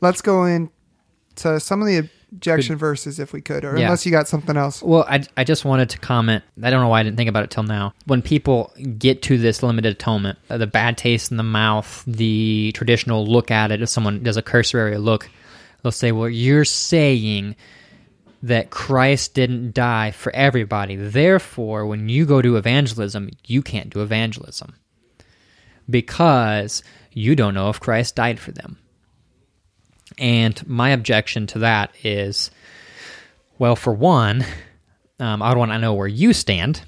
let's go into some of the objection verses if we could, or Yeah. unless you got something else. Well, I, I just wanted to comment. I don't know why I didn't think about it till now. When people get to this limited atonement, uh, the bad taste in the mouth, the traditional look at it, if someone does a cursory look, they'll say, Well, you're saying that Christ didn't die for everybody. Therefore, when you go to evangelism, you can't do evangelism because you don't know if Christ died for them. And my objection to that is well, for one, um, I would want to know where you stand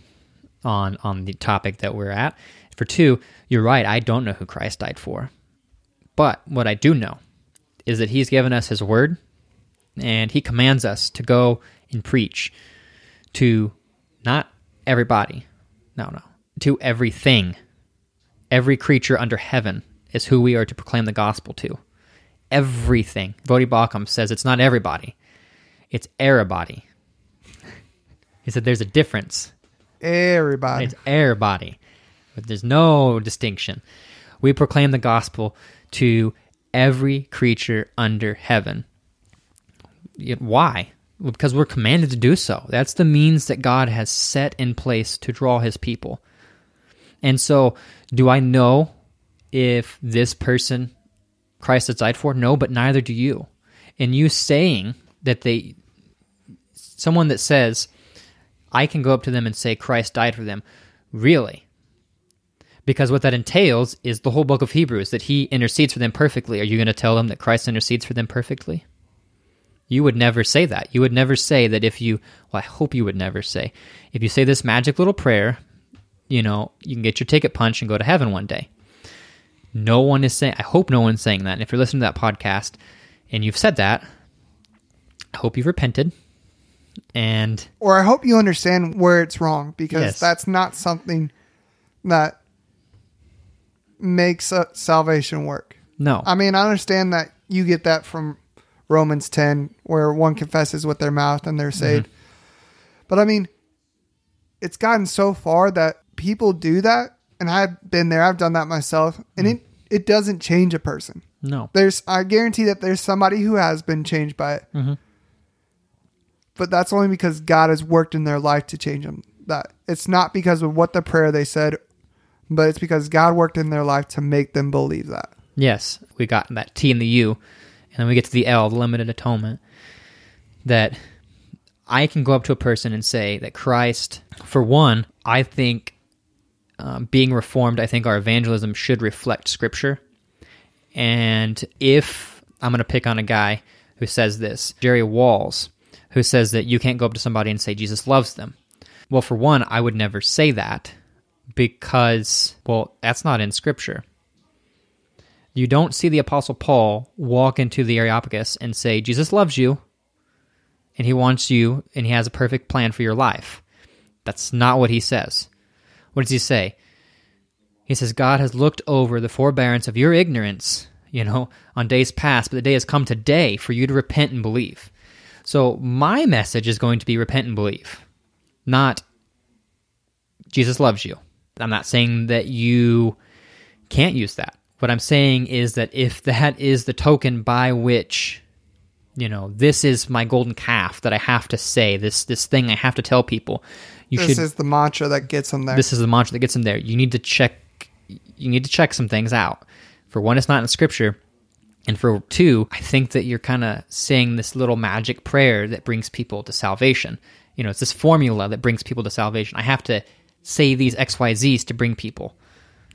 on on the topic that we're at. For two, you're right. I don't know who Christ died for, but what I do know is that He's given us His Word, and He commands us to go and preach to not everybody, no, no, to everything, every creature under heaven is who we are to proclaim the gospel to. Everything. Voddie Baucham says it's not everybody. it's everybody. He said there's a difference. Everybody. It's everybody. But there's no distinction. We proclaim the gospel to every creature under heaven. Why? Because we're commanded to do so. That's the means that God has set in place to draw his people. And so, do I know if this person Christ has died for? No, but neither do you. And you saying that they, someone that says, I can go up to them and say Christ died for them, really? Because what that entails is the whole book of Hebrews that he intercedes for them perfectly. Are you going to tell them that Christ intercedes for them perfectly? You would never say that. You would never say that if you, well, I hope you would never say, if you say this magic little prayer, you know, you can get your ticket punched and go to heaven one day. No one is saying, I hope no one's saying that. And if you're listening to that podcast and you've said that, I hope you've repented. And or I hope you understand where it's wrong because Yes. that's not something that makes salvation work. no, I mean, I understand that you get that from Romans 10, where one confesses with their mouth and they're saved. Mm-hmm. But I mean, it's gotten so far that people do that, and I've been there, I've done that myself, and it, it doesn't change a person. no. There's, I guarantee that there's somebody who has been changed by it. Mhm. But that's only because God has worked in their life to change them. That it's not because of what the prayer they said, but it's because God worked in their life to make them believe that. Yes, we got that T and the U, and then we get to the L, the limited atonement. That I can go up to a person and say that Christ, for one, I think um, being reformed, I think our evangelism should reflect Scripture. And if I'm going to pick on a guy who says this, Jerry Walls, who says that you can't go up to somebody and say Jesus loves them. Well, for one, I would never say that because, well, that's not in Scripture. You don't see the Apostle Paul walk into the Areopagus and say, Jesus loves you, and he wants you, and he has a perfect plan for your life. That's not what he says. What does he say? He says, God has looked over the forbearance of your ignorance, you know, on days past, but the day has come today for you to repent and believe. So my message is going to be repent and believe, not Jesus loves you. I'm not saying that you can't use that. What I'm saying is that if that is the token by which, you know, this is my golden calf that I have to say, this this thing I have to tell people, you this should is the mantra that gets them there. this is the mantra that gets them there. You need to check you need to check some things out. For one, it's not in scripture. And for two, I think that you're kind of saying this little magic prayer that brings people to salvation. You know, it's this formula that brings people to salvation. I have to say these XYZs to bring people.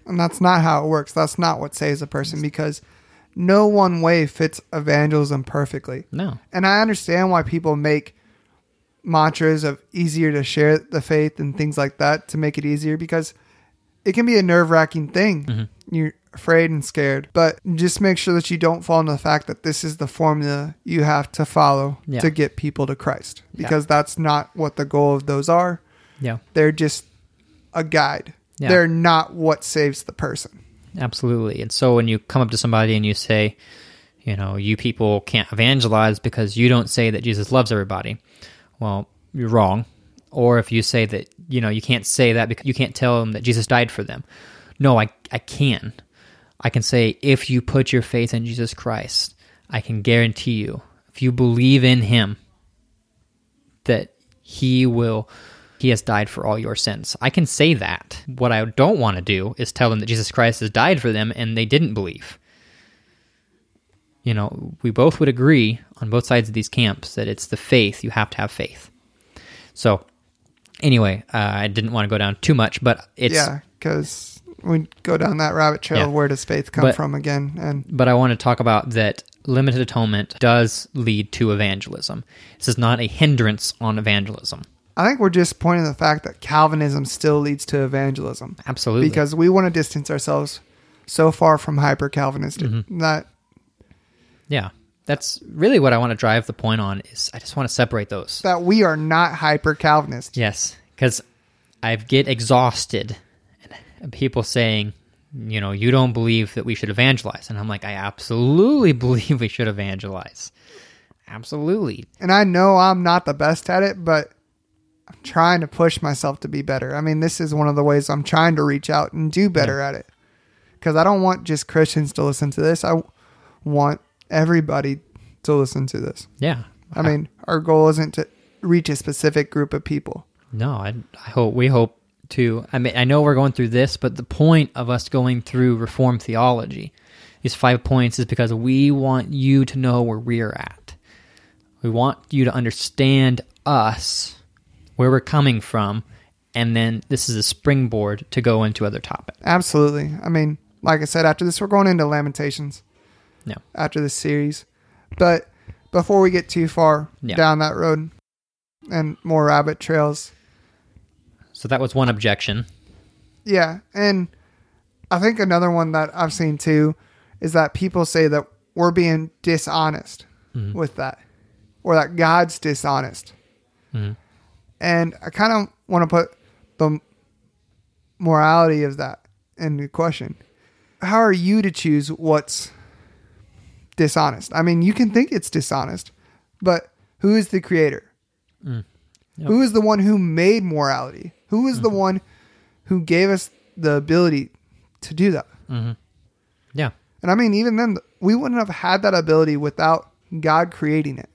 and that's not how it works. That's not what saves a person because no one way fits evangelism perfectly. No. And I understand why people make mantras of easier to share the faith and things like that to make it easier because it can be a nerve wracking thing. Mm-hmm. You're afraid and scared, but just make sure that you don't fall into the fact that this is the formula you have to follow Yeah. to get people to Christ because that's not what the goal of those are. Yeah. They're just a guide. Yeah. They're not what saves the person. Absolutely. And so when you come up to somebody and you say, you know, you people can't evangelize because you don't say that Jesus loves everybody, well, you're wrong. Or if you say that, you know, you can't say that because you can't tell them that Jesus died for them. No, I, I can. I can say, if you put your faith in Jesus Christ, I can guarantee you, if you believe in him, that he will he has died for all your sins. I can say that. What I don't want to do is tell them that Jesus Christ has died for them and they didn't believe. You know, we both would agree on both sides of these camps that it's the faith. You have to have faith. So, anyway, uh, I didn't want to go down too much, but it's yeah, because we go down that rabbit trail. Yeah. of Where does faith come But- from again? And but I want to talk about that limited atonement does lead to evangelism. This is not a hindrance on evangelism. I think we're just pointing the fact that Calvinism still leads to evangelism Absolutely. because we want to distance ourselves so far from hyper Calvinistic Mm-hmm. that yeah. That's really what I want to drive the point on is I just want to separate those. that we are not hyper Calvinist. Yes, because I get exhausted and people saying, you know, you don't believe that we should evangelize, and I'm like, I absolutely [laughs] believe we should evangelize. Absolutely. And I know I'm not the best at it, but I'm trying to push myself to be better. I mean, this is one of the ways I'm trying to reach out and do better at it. Because I don't want just Christians to listen to this. I want everybody to listen to this. Yeah. I mean, our goal isn't to reach a specific group of people. No, I, I hope we hope to. I mean, I know we're going through this, but the point of us going through Reformed theology, these five points, is because we want you to know where we're at. We want you to understand us, where we're coming from, and then this is a springboard to go into other topics. Absolutely. I mean, like I said, after this, we're going into Lamentations. No. After this series, but before we get too far Yeah. down that road and more rabbit trails, So that was one objection. yeah, and I think another one that I've seen too is that people say that we're being dishonest Mhm. with that, or that God's dishonest. Mhm. And I kind of want to put the morality of that into question. How are you to choose what's dishonest? I mean, you can think it's dishonest, but who is the creator? Mm. Yep. Who is the one who made morality? Who is the one who gave us the ability to do that? hmm Yeah. And I mean, even then, we wouldn't have had that ability without God creating it.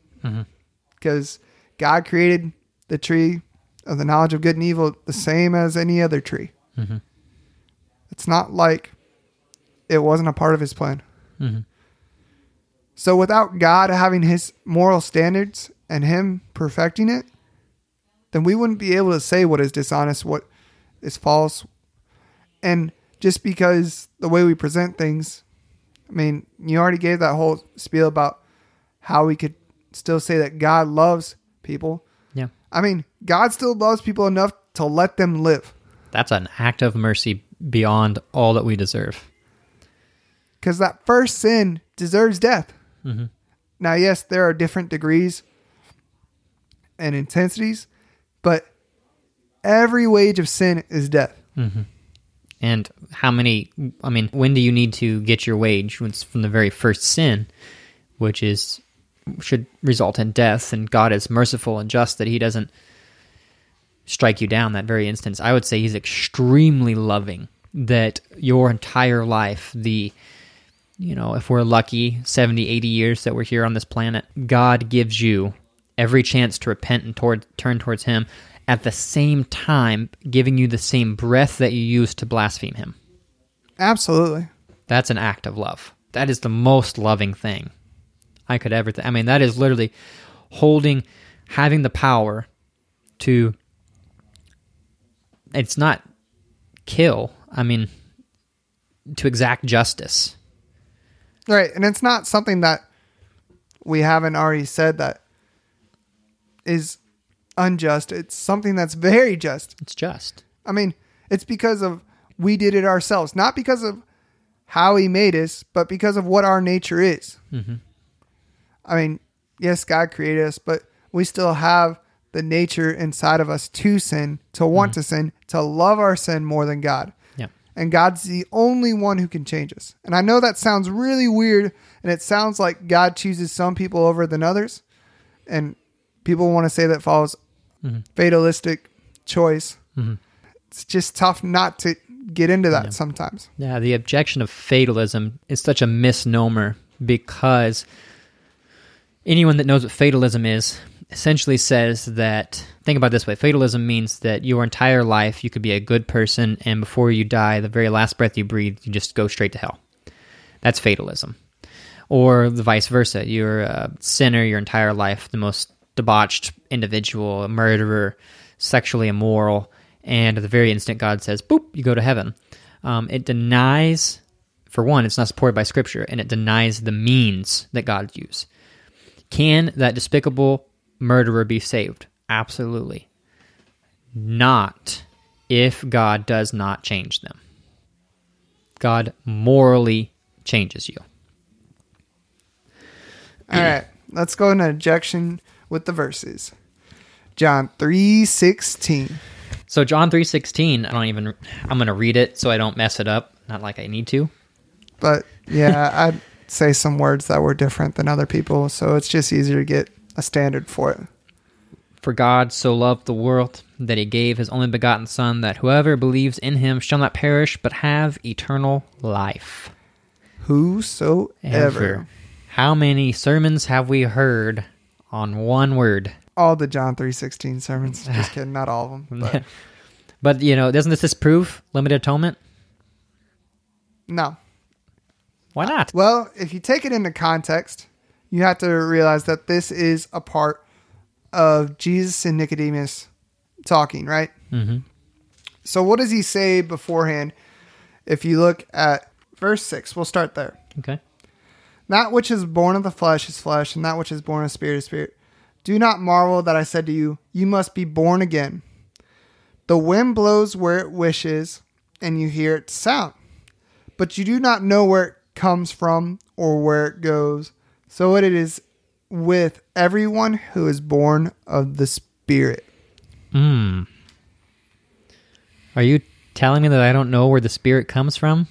Because God created the tree of the knowledge of good and evil the same as any other tree. Mhm. It's not like it wasn't a part of his plan. So without God having his moral standards and him perfecting it, then we wouldn't be able to say what is dishonest, what is false. And just because the way we present things, I mean, you already gave that whole spiel about how we could still say that God loves people. Yeah. I mean, God still loves people enough to let them live. That's an act of mercy beyond all that we deserve. Because that first sin deserves death. Mhm. Now, yes, there are different degrees and intensities, but every wage of sin is death. And how many, I mean, when do you need to get your wage? It's from the very first sin, which is, should result in death. And God is merciful and just that He doesn't strike you down that very instance. I would say He's extremely loving that your entire life, the, you know, if we're lucky, 70, 80 years that we're here on this planet, God gives you every chance to repent and toward, turn towards Him at the same time giving you the same breath that you use to blaspheme Him. Absolutely. That's an act of love. That is the most loving thing I could ever. Th- I mean, that is literally holding, having the power to. It's not kill. I mean, to exact justice. Right. And it's not something that we haven't already said that is unjust. It's something that's very just. It's just. I mean, it's because of we did it ourselves, not because of how he made us, but because of what our nature is. Mhm. I mean, yes, God created us, but we still have the nature inside of us to sin, to want to sin, to love our sin more than God. Yeah. And God's the only one who can change us. And I know that sounds really weird, and it sounds like God chooses some people over than others. And people want to say that follows fatalistic choice. Mhm. It's just tough not to get into that sometimes. Yeah, the objection of fatalism is such a misnomer because anyone that knows what fatalism is essentially says that think about this way fatalism means that your entire life you could be a good person and before you die the very last breath you breathe you just go straight to hell. That's fatalism. Or the vice versa you're a sinner your entire life the most debauched individual a murderer sexually immoral and at the very instant god says boop you go to heaven. Um, it denies for one it's not supported by scripture and it denies the means that god used. Can that despicable murderer be saved? Absolutely. Not if God does not change them. God morally changes you. All right, let's go into objection with the verses. John three sixteen. So John 3:16, I don't even I'm going to read it so I don't mess it up, not like I need to. But yeah, [laughs] I say some words that were different than other people. So it's just easier to get a standard for it. For God so loved the world that he gave his only begotten Son, that whoever believes in him shall not perish, but have eternal life. Whosoever. Ever. How many sermons have we heard on one word? All the John 3.16 sermons. [laughs] Just kidding, not all of them. But [laughs] But, you know, doesn't this disprove limited atonement? no. Why uh, not? Well, if you take it into context, you have to realize that this is a part of Jesus and Nicodemus talking, right? hmm So, what does he say beforehand? If you look at verse 6, we'll start there. Okay. That which is born of the flesh is flesh, and that which is born of spirit is spirit. Do not marvel that I said to you, You must be born again. The wind blows where it wishes, and you hear its sound, but you do not know where it comes from or where it goes. So what it is with everyone who is born of the Spirit. Hmm. Are you telling me that I don't know where the Spirit comes from?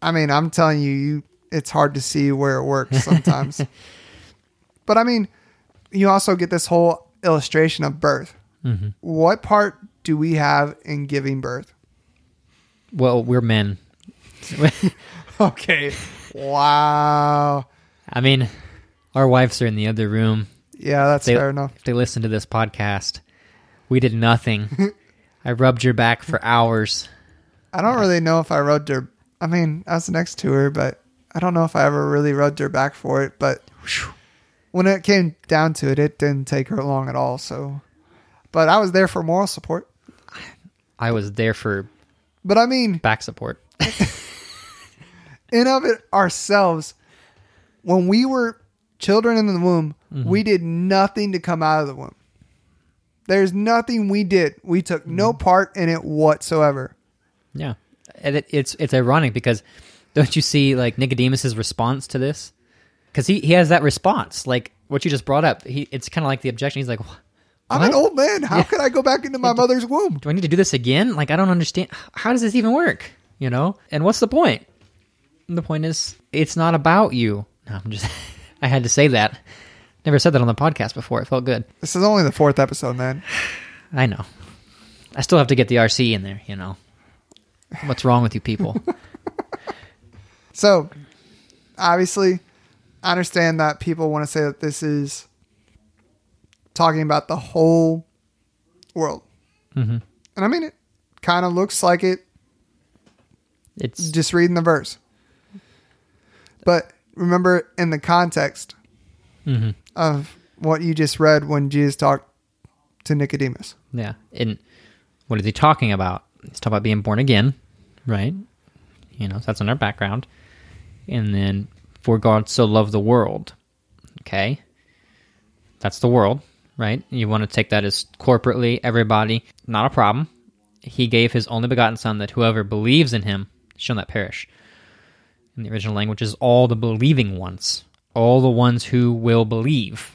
I mean, I'm telling you, you it's hard to see where it works sometimes. [laughs] but I mean, you also get this whole illustration of birth. hmm What part do we have in giving birth? Well, we're men. [laughs] Okay. Wow. I mean, our wives are in the other room. Yeah, that's They- fair enough. If they listen to this podcast, we did nothing. [laughs] I rubbed your back for hours. I don't really know if I rubbed her. I mean, I was next to her, but I don't know if I ever really rubbed her back for it. But when it came down to it, it didn't take her long at all. So, but I was there for moral support. I was there for But I mean, back support. [laughs] in of it ourselves, when we were children in the womb, mm-hmm. we did nothing to come out of the womb. There's nothing we did. We took mm-hmm. no part in it whatsoever. Yeah, and it, it's it's ironic because don't you see like Nicodemus's response to this? Because he, he has that response, like what you just brought up. He it's kind of like the objection. He's like, "Wh- I'm an old man. How could I go back into my mother's womb? "Do I need to do this again? Like I don't understand. How does this even work? You know? And what's the point? The point is, it's not about you. No, I'm just. [laughs] I had to say that. Never said that on the podcast before. It felt good. This is only the fourth episode, man. [sighs] I know. I still have to get the RC in there. You know. What's wrong with you people? [laughs] So, obviously, I understand that people want to say that this is talking about the whole world. hmm And I mean, it kind of looks like it It's just reading the verse. But remember, in the context hmm of what you just read when Jesus talked to Nicodemus. Yeah. And what is he talking about? He's talking about being born again, right? You know, so that's in our background. And then, for God so loved the world. Okay. That's the world, right? You want to take that as corporately, everybody, not a problem. He gave his only begotten Son that whoever believes in him shall not perish. In the original language is all the believing ones, all the ones who will believe.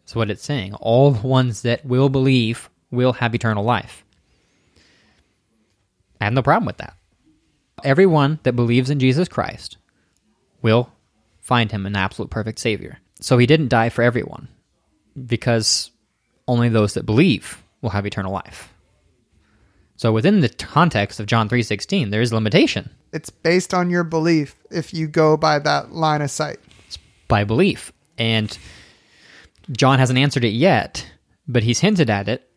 That's what it's saying. All the ones that will believe will have eternal life. I have no problem with that. Everyone that believes in Jesus Christ will find him an absolute perfect Savior. So he didn't die for everyone because only those that believe will have eternal life. So within the context of John 3:16 there is limitation It's based on your belief if you go by that line of sight. It's by belief. And John hasn't answered it yet, but he's hinted at it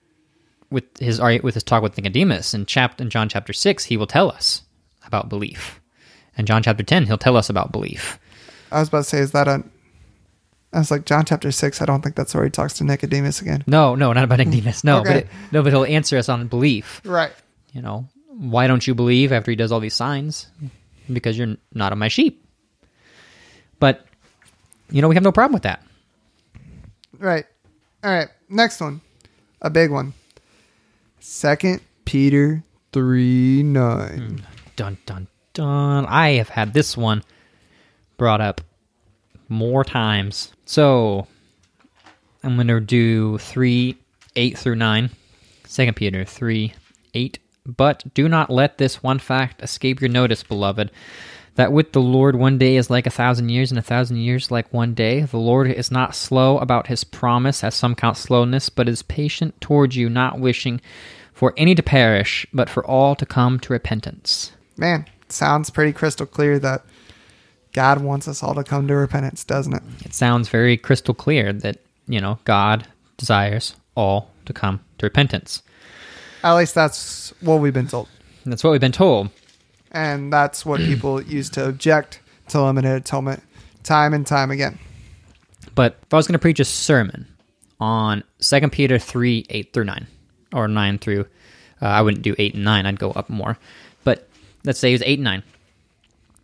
with his with his talk with Nicodemus. In chapter in John chapter six, he will tell us about belief. And John chapter ten, he'll tell us about belief. I was about to say, is that a. I was like, John chapter 6, I don't think that's where he talks to Nicodemus again. No, no, not about Nicodemus. No, but Okay. it, no, but he'll answer us on belief. Right. You know, why don't you believe after he does all these signs? Because you're not of my sheep. But you know, we have no problem with that. Right. All right. Next one. A big one. Second Peter 3 9. Hmm. Dun dun dun. I have had this one brought up more times. So I'm gonna do three, eight through nine. Second Peter three, eight But do not let this one fact escape your notice, beloved, that with the Lord one day is like a thousand years, and a thousand years like one day. The Lord is not slow about his promise, as some count slowness, but is patient towards you, not wishing for any to perish, but for all to come to repentance. Man, sounds pretty crystal clear that God wants us all to come to repentance, doesn't it? It sounds very crystal clear that, you know, God desires all to come to repentance. At least that's what we've been told. That's what we've been told. And that's what [clears throat] people use to object to limited atonement time and time again. But if I was going to preach a sermon on 2 Peter 3 8 through 9, or 9 through, uh, I wouldn't do 8 and 9, I'd go up more. But let's say it was 8 and 9.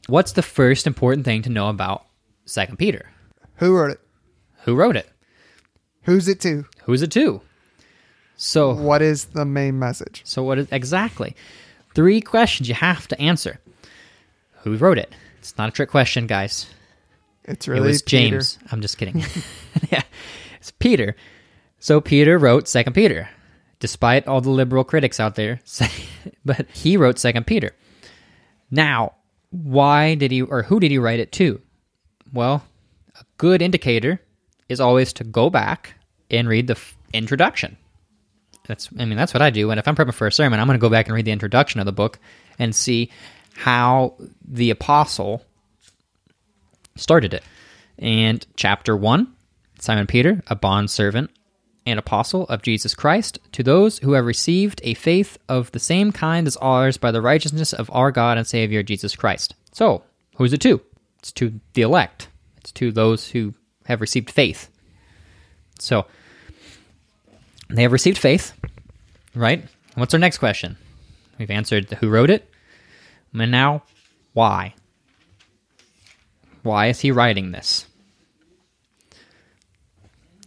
What's the first important thing to know about 2 Peter? Who wrote it? Who wrote it? Who's it to? Who's it to? So, What is the main message? so what is exactly? Three questions you have to answer. Who wrote it? It's not a trick question, guys. It's really it was Peter. James. I'm just kidding. [laughs] yeah, it's Peter. So Peter wrote Second Peter, despite all the liberal critics out there. [laughs] but he wrote Second Peter. Now, why did he, or who did he write it to? Well, a good indicator is always to go back and read the f- introduction. That's, I mean, that's what I do. And if I'm prepping for a sermon, I'm going to go back and read the introduction of the book and see how the apostle started it. And chapter 1 Simon Peter, a bondservant and apostle of Jesus Christ, to those who have received a faith of the same kind as ours by the righteousness of our God and Savior Jesus Christ. So, who's it to? It's to the elect, it's to those who have received faith. So, they have received faith, right? What's our next question? We've answered who wrote it. And now, why? Why is he writing this?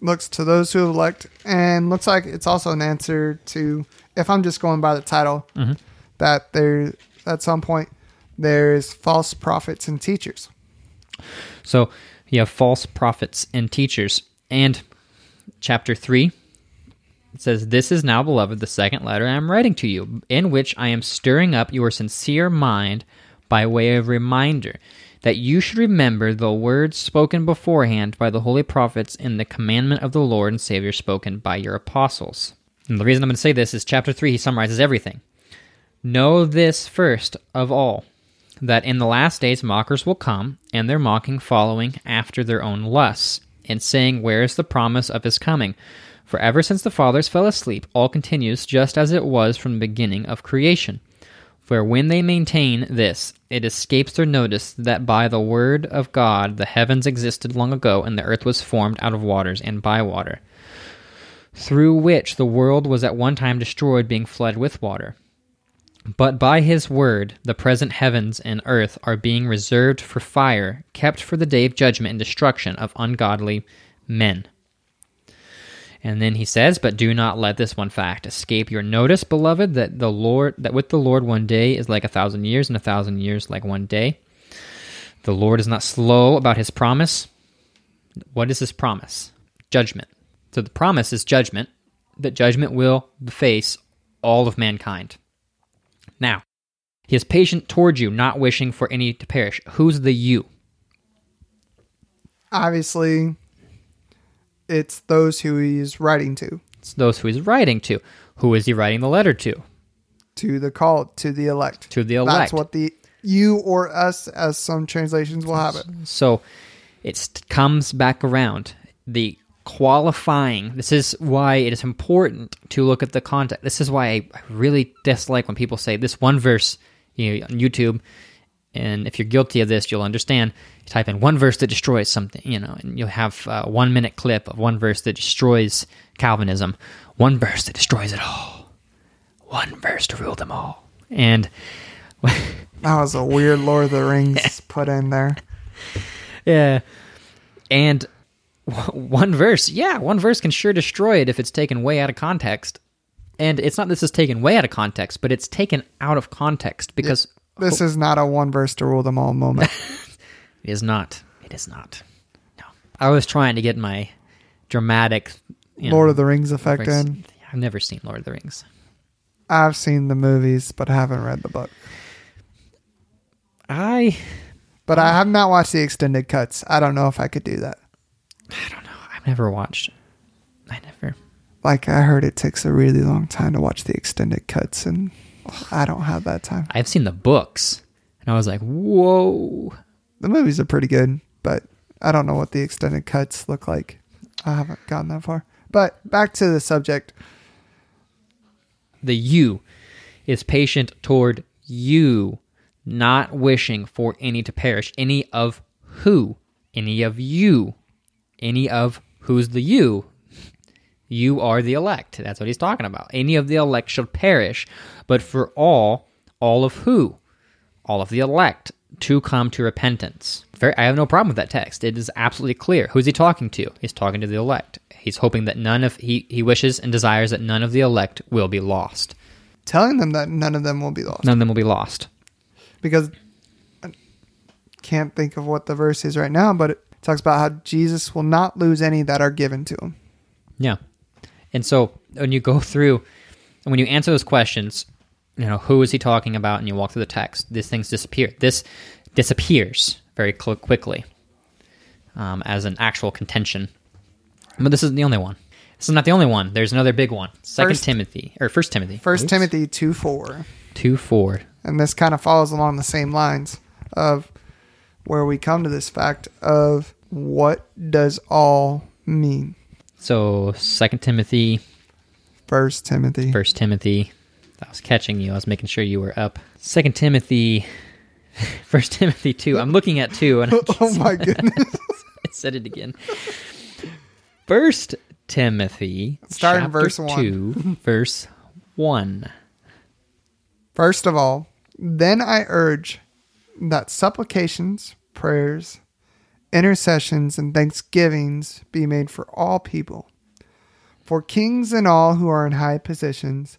Looks to those who have elect, and looks like it's also an answer to, if I'm just going by the title, Mm-hmm. that there at some point there's false prophets and teachers. So you have false prophets and teachers. And chapter 3 it says, This is now, beloved, the second letter I am writing to you, in which I am stirring up your sincere mind by way of reminder, that you should remember the words spoken beforehand by the holy prophets in the commandment of the Lord and Savior spoken by your apostles. And the reason I'm going to say this is chapter 3, he summarizes everything. Know this first of all that in the last days mockers will come, and their mocking following after their own lusts, and saying, Where is the promise of his coming? For ever since the fathers fell asleep, all continues just as it was from the beginning of creation. For when they maintain this, it escapes their notice that by the word of God the heavens existed long ago, and the earth was formed out of waters and by water, through which the world was at one time destroyed, being flooded with water. But by his word, the present heavens and earth are being reserved for fire, kept for the day of judgment and destruction of ungodly men. And then he says, But do not let this one fact escape your notice, beloved, that the Lord that with the Lord one day is like a thousand years, and a thousand years like one day. The Lord is not slow about his promise. What is his promise? Judgment. So the promise is judgment, that judgment will face all of mankind. Now, he is patient towards you, not wishing for any to perish. Who's the you? Obviously, it's those who he's writing to, It's those who he's writing to. Who is he writing the letter to? to the called, to the elect. To the elect. That's what the you or us, as some translations will have it. So it comes back around. The qualifying, this is why it is important to look at the context. This is why I I really dislike when people say this one verse you know, on YouTube. And if you're guilty of this, you'll understand. Type in one verse that destroys something, you know, and you'll have a one minute clip of one verse that destroys Calvinism, one verse that destroys it all, one verse to rule them all. And [laughs] That was a weird Lord of the Rings put in there. [laughs] Yeah. And w- [laughs] one verse, yeah, one verse can sure destroy it if it's taken way out of context. And it's not this is taken way out of context, but it's taken out of context because This is not a one verse to rule them all moment. It is not. It is not. No. I was trying to get my dramatic you know, Lord of the Rings effect in. I've never seen Lord of the Rings. I've seen the movies, but I haven't read the book. I But I have not watched the extended cuts. I don't know if I could do that. I don't know. I've never watched. I never. Like I heard it takes a really long time to watch the extended cuts and I don't have that time. I've seen the books, and I was like, whoa. The movies are pretty good, but I don't know what the extended cuts look like. I haven't gotten that far. But back to the subject. The you is patient toward you, not wishing for any to perish. Any of who? Any of you. Any of who's the you? You are the elect. That's what he's talking about. Any of the elect shall perish, but for all, all of who? All of the elect to come to repentance. Very, I have no problem with that text. It is absolutely clear. Who's he talking to? He's talking to the elect. He's hoping that none of he he wishes and desires that none of the elect will be lost. Telling them that none of them will be lost. None of them will be lost. Because I can't think of what the verse is right now, but it talks about how Jesus will not lose any that are given to him. Yeah. And so when you go through and when you answer those questions, you know, who is he talking about and you walk through the text, these things disappear. This disappears very cl- quickly um, as an actual contention. But this isn't the only one. This is not the only one. There's another big one. Second First- Timothy or First Timothy. First Oops. Timothy 2 4. two four. And this kind of follows along the same lines of where we come to this fact of what does all mean. So Second Timothy, First Timothy. First Timothy. I was catching you. I was making sure you were up. Second Timothy, [laughs] First Timothy two. I'm looking at two, and [laughs] oh my [laughs] goodness. I said it again. First Timothy, Start in chapter verse one. two, verse one. First of all, then I urge that supplications, prayers, intercessions, and thanksgivings be made for all people, for kings and all who are in high positions,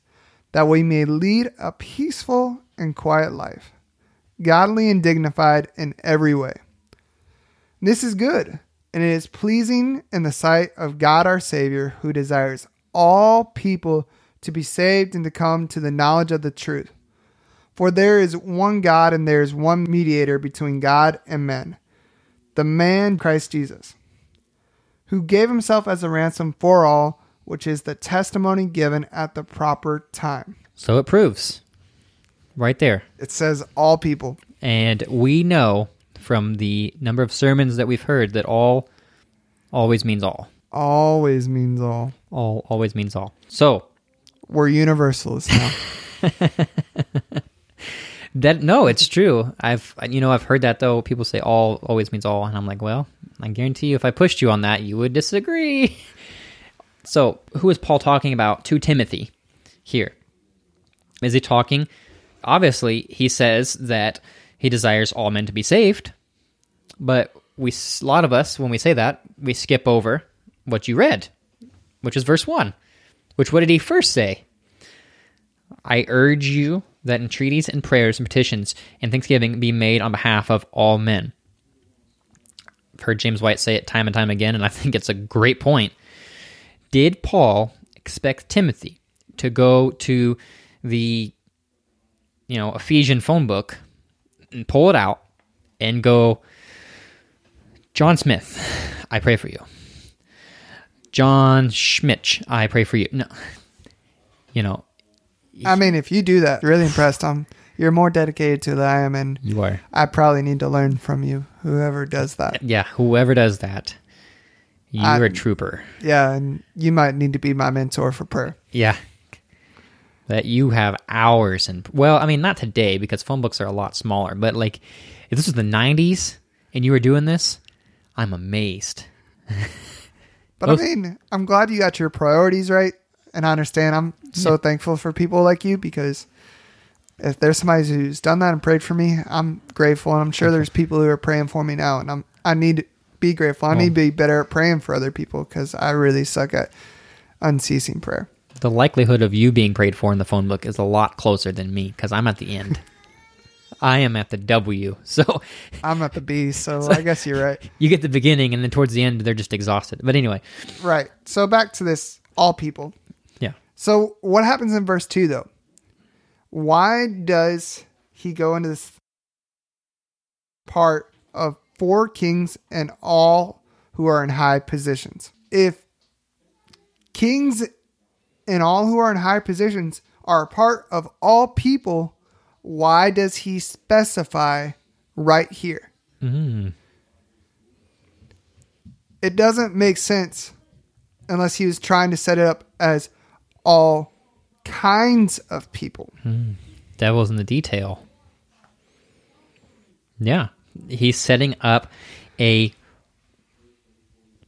that we may lead a peaceful and quiet life, godly and dignified in every way. This is good, and it is pleasing in the sight of God our Savior, who desires all people to be saved and to come to the knowledge of the truth. For there is one God and there is one mediator between God and men, the man Christ Jesus, who gave himself as a ransom for all, which is the testimony given at the proper time. So it proves right there. It says all people. And we know from the number of sermons that we've heard that all always means all. Always means all. All always means all. So We're universalists now. [laughs] that no, it's true. I've you know I've heard that though. People say all always means all, and I'm like, well, I guarantee you, if I pushed you on that, you would disagree. [laughs] So who is Paul talking about to Timothy here? Is he talking? Obviously, he says that he desires all men to be saved, but we a lot of us when we say that we skip over what you read, which is verse one. Which what did he first say? I urge you that entreaties and prayers and petitions and thanksgiving be made on behalf of all men. I've heard James White say it time and time again, and I [laughs] think it's a great point. Did Paul expect Timothy to go to the you know Ephesian phone book and pull it out and go, John Smith, I pray for you. John Schmitch, I pray for you. No, you know, I mean, if you do that, really impressed. Um, you're more dedicated to than I am, and you are. I probably need to learn from you. Whoever does that, Yeah, whoever does that, you're a trooper. yeah, and you might need to be my mentor for prayer. Yeah. That you have hours and well, I mean not today because phone books are a lot smaller, but like if this was the 90s and you were doing this, I'm amazed. [laughs] But Both- I mean, I'm glad you got your priorities right, and I understand. I'm so thankful for people like you because if there's somebody who's done that and prayed for me, I'm grateful, and I'm sure there's people who are praying for me now, and I'm I need be grateful. I need to be better at praying for other people because I really suck at unceasing prayer. The likelihood of you being prayed for in the phone book is a lot closer than me because I'm at the end. [laughs] I am at the W. So [laughs] I'm at the B, [laughs] so I guess you're right. you get the beginning and then towards the end they're just exhausted. But anyway, Right. So back to this all people. yeah. So what happens in verse 2 though? why does he go into this part of for kings and all who are in high positions? If kings and all who are in high positions are a part of all people, why does he specify right here? Mm. It doesn't make sense unless he was trying to set it up as all kinds of people. Devil's in the detail. Yeah. He's setting up a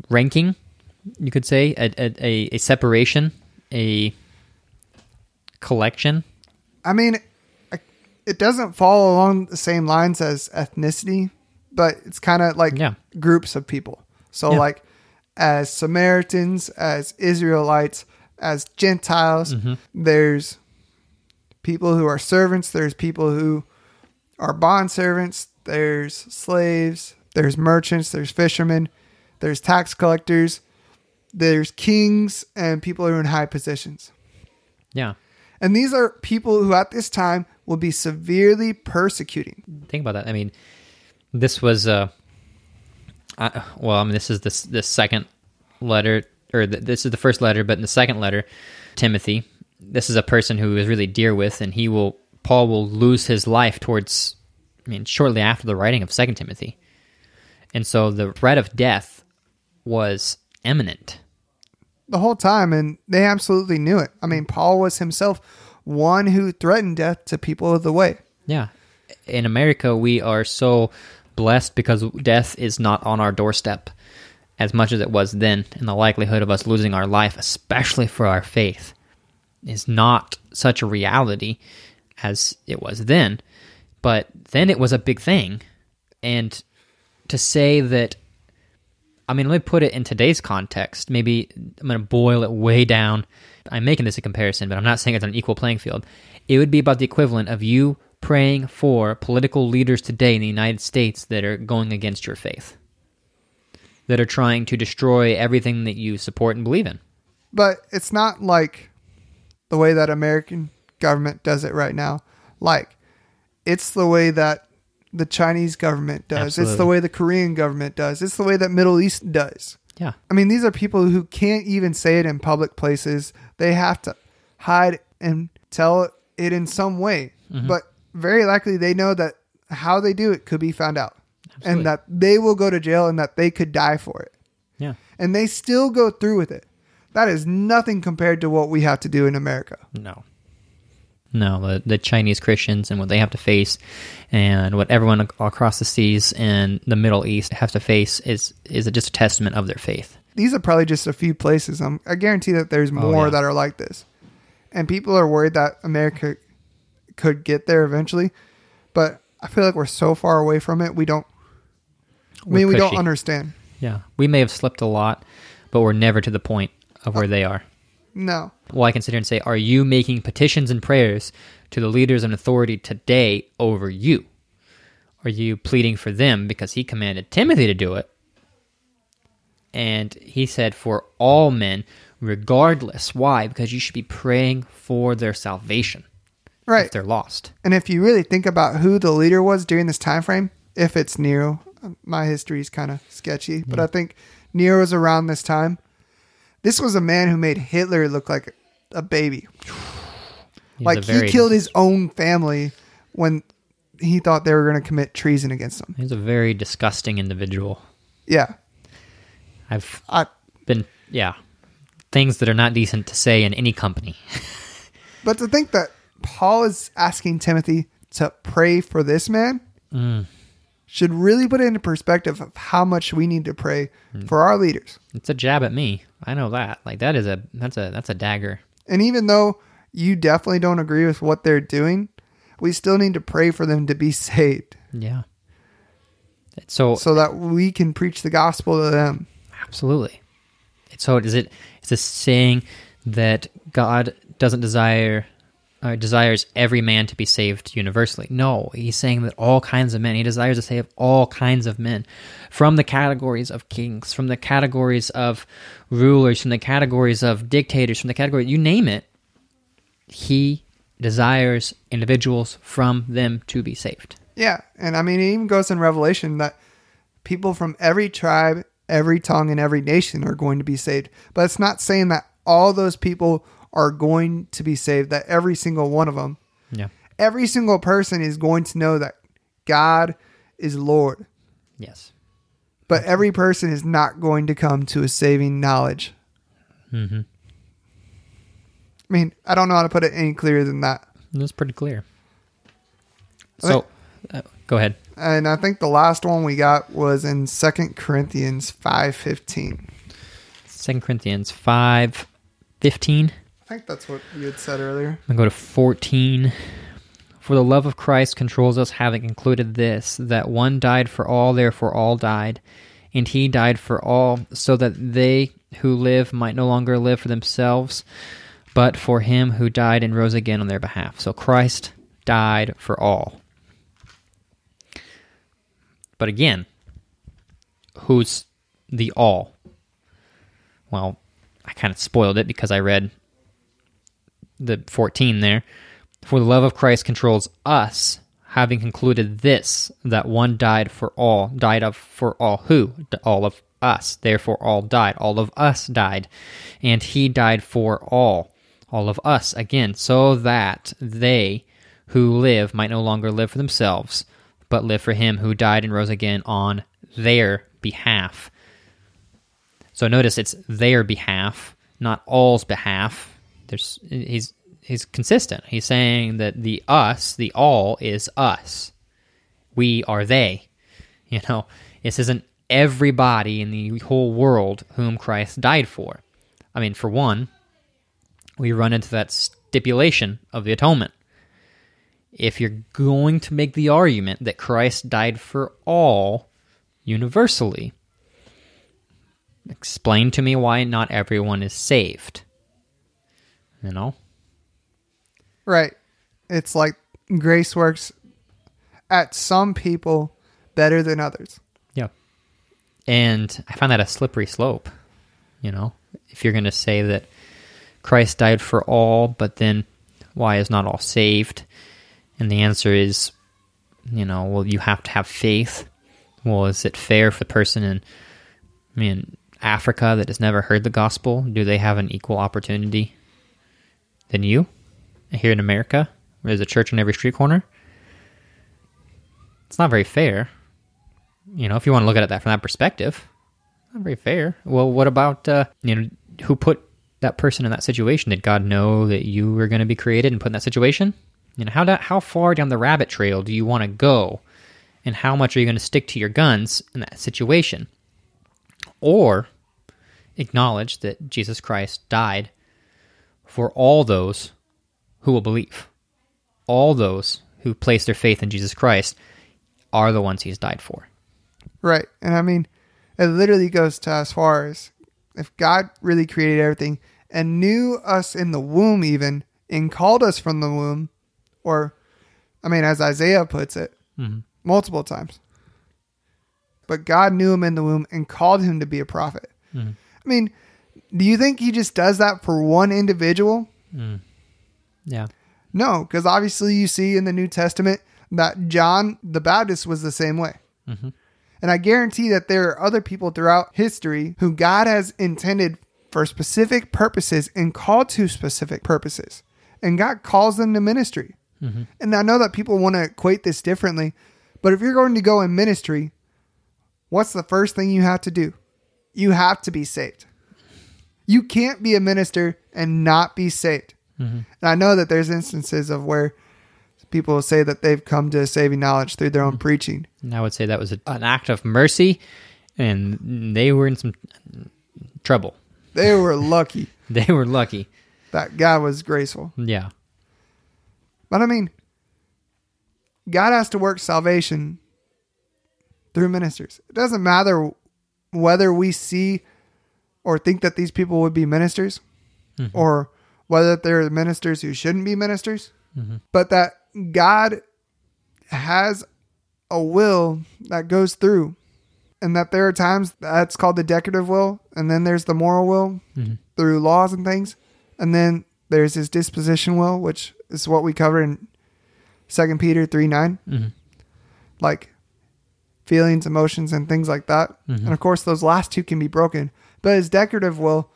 ranking, you could say, a, a, a, separation, a collection. I mean, it doesn't follow along the same lines as ethnicity, but it's kind of like Yeah. groups of people. So, Yeah. like, as Samaritans, as Israelites, as Gentiles, Mm-hmm. there's people who are servants, there's people who are bond servants, there's slaves, there's merchants, there's fishermen, there's tax collectors, there's kings, and people who are in high positions. Yeah. And these are people who at this time will be severely persecuting. Think about that. I mean, this was uh, I, well, I mean, this is the the second letter, or the, this is the first letter, but in the second letter, Timothy, this is a person who is really dear with, and he will Paul will lose his life towards, I mean, shortly after the writing of Second Timothy, and so the threat of death was imminent. the whole time and they absolutely knew it. I mean, Paul was himself one who threatened death to people of the way. Yeah. In America, we are so blessed because death is not on our doorstep as much as it was then. And the likelihood of us losing our life, especially for our faith, is not such a reality as it was then. But then it was a big thing. And to say that, I mean, let me put it in today's context. Maybe I'm going to boil it way down. I'm making this a comparison, but I'm not saying it's an equal playing field. It would be about the equivalent of you praying for political leaders today in the United States that are going against your faith, that are trying to destroy everything that you support and believe in. But it's not like the way that American government does it right now. Like it's the way that the Chinese government does. It's the way the Korean government does. It's the way that Middle East does. Yeah. I mean, these are people who can't even say it in public places. They have to hide and tell it in some way. Mm-hmm. But very likely they know that how they do it could be found out Absolutely. and that they will go to jail and that they could die for it. Yeah. And they still go through with it. That is nothing compared to what we have to do in America. No. No, the, the Chinese Christians and what they have to face, and what everyone across the seas and the Middle East have to face is is it just a testament of their faith. These are probably just a few places. Um, I guarantee that there's more Oh, yeah. that are like this. And people are worried that America could get there eventually. But I feel like we're so far away from it, we don't I We're mean, we don't understand. Yeah, we may have slipped a lot, but we're never to the point of where they are. No. Well, I can sit here and say, are you making petitions and prayers to the leaders and authority today over you? Are you pleading for them because he commanded Timothy to do it? And he said, for all men, regardless. Why? Because you should be praying for their salvation Right. if they're lost. And if you really think about who the leader was during this time frame, if it's Nero, my history is kind of sketchy, but hmm. I think Nero was around this time. This was a man who made Hitler look like a baby. He's like a very, he killed his own family when he thought they were going to commit treason against him. He's a very disgusting individual. Yeah. I've I, been, yeah, things that are not decent to say in any company. [laughs] but to think that Paul is asking Timothy to pray for this man Mm. should really put it into perspective of how much we need to pray Hmm. for our leaders. It's a jab at me. I know that. Like that is a that's a that's a dagger. And even though you definitely don't agree with what they're doing, we still need to pray for them to be [laughs] saved Yeah. So, so that we can preach the gospel to them. absolutely. So is it is this saying that God doesn't desire uh, desires every man to be saved universally? No, he's saying that all kinds of men. He desires to save all kinds of men from the categories of kings, from the categories of rulers, from the categories of dictators, from the category you name it. He desires individuals from them to be saved. Yeah, and I mean it even goes in Revelation that people from every tribe, every tongue, and every nation are going to be saved. But it's not saying that all those people are going to be saved. That every single one of them, Yeah. every single person is going to know that God is Lord. Yes. But every person is not going to come to a saving knowledge. Mm-hmm. I mean, I don't know how to put it any clearer than that. That's pretty clear. So, uh, go ahead. And I think the last one we got was in Second Corinthians five fifteen. Second Corinthians five fifteen. I think that's what you had said earlier. I'm going to go to 14. For the love of Christ controls us, having concluded this, that one died for all, therefore all died. And he died for all, so that they who live might no longer live for themselves, but for him who died and rose again on their behalf. So Christ died for all. But again, who's the all? Well, I kind of spoiled it because I read the 14 there. For the love of Christ controls us, having concluded this, that one died for all, died of for all who? All of us. Therefore, all died. All of us died. And he died for all, all of us again, so that they who live might no longer live for themselves, but live for him who died and rose again on their behalf. So notice it's their behalf, not all's behalf. There's he's he's consistent. He's saying that the us, the all is us. We are they. You know, this isn't everybody in the whole world whom Christ died for. I mean, for one, we run into that stipulation of the atonement. If you're going to make the argument that Christ died for all universally, explain to me why not everyone is saved. You know? Right. It's like grace works at some people better than others. Yeah. And I find that a slippery slope. You know, if you're going to say that Christ died for all, but then why is not all saved? And the answer is, you know, well, you have to have faith. Well, is it fair for the person in, I mean, Africa that has never heard the gospel? Do they have an equal opportunity than you here in America? There's a church on every street corner? It's not very fair. You know, if you want to look at it that from that perspective, not very fair. Well, what about uh, you know who put that person in that situation? Did God know that you were going to be created and put in that situation? You know, how do, how far down the rabbit trail do you want to go, and how much are you going to stick to your guns in that situation, or acknowledge that Jesus Christ died for all those who will believe, all those who place their faith in Jesus Christ are the ones He's died for. Right. And I mean, it literally goes to as far as if God really created everything and knew us in the womb, even, and called us from the womb, or, I mean, as Isaiah puts it, Mm-hmm. multiple times. But God knew him in the womb and called him to be a prophet. Mm-hmm. I mean, do you think he just does that for one individual? Mm. Yeah. No, because obviously you see in the New Testament that John the Baptist was the same way. Mm-hmm. And I guarantee that there are other people throughout history who God has intended for specific purposes and called to specific purposes. And God calls them to ministry. Mm-hmm. And I know that people want to equate this differently, but if you're going to go in ministry, what's the first thing you have to do? You have to be saved. You can't be a minister and not be saved. Mm-hmm. And I know that there's instances of where people say that they've come to saving knowledge through their own mm-hmm. preaching. And I would say that was a, an act of mercy, and they were in some trouble. They were lucky [laughs] They were lucky. that God was graceful. Yeah. But I mean, God has to work salvation through ministers. It doesn't matter whether we see or think that these people would be ministers or whether they're ministers who shouldn't be ministers, but that God has a will that goes through. And that there are times that's called the decretive will, and then there's the moral will through laws and things. And then there's his disposition will, which is what we cover in Second Peter three nine, Mhm. like feelings, emotions, and things like that. Mhm. And of course, those last two can be broken. But his decretive will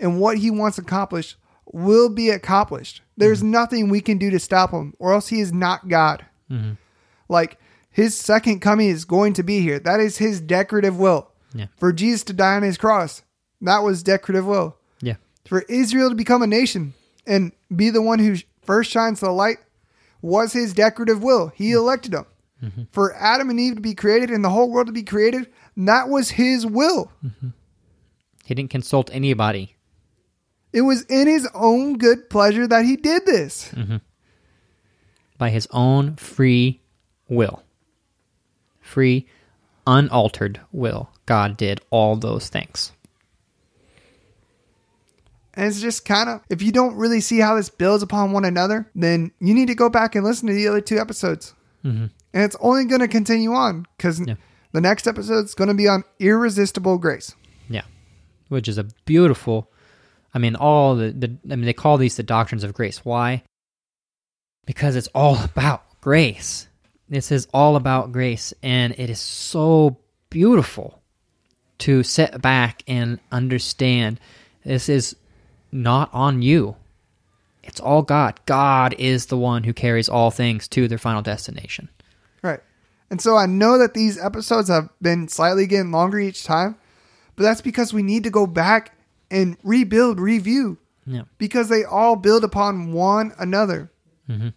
and what he wants accomplished will be accomplished. There's mm-hmm. nothing we can do to stop him, or else he is not God. Mhm. Like his second coming is going to be here. That is his decretive will. Yeah. For Jesus to die on his cross, that was decretive will. Yeah. For Israel to become a nation and be the one who first shines the light was his decretive will. He mm-hmm. elected them. Mm-hmm. For Adam and Eve to be created and the whole world to be created, that was his will. He didn't consult anybody. It was in his own good pleasure that he did this. by his own free will. Free, unaltered will. God did all those things. And it's just kind of, if you don't really see how this builds upon one another, then you need to go back and listen to the other two episodes. hmm And it's only going to continue on because Yeah. the next episode is going to be on irresistible grace. Which is a beautiful, I mean, all the, the, I mean, they call these the doctrines of grace. Why? Because it's all about grace. This is all about grace. And it is so beautiful to sit back and understand this is not on you. It's all God. God is the one who carries all things to their final destination. Right. And so I know that these episodes have been slightly getting longer each time, but that's because we need to go back and rebuild, review, Yeah. because they all build upon one another. Mhm.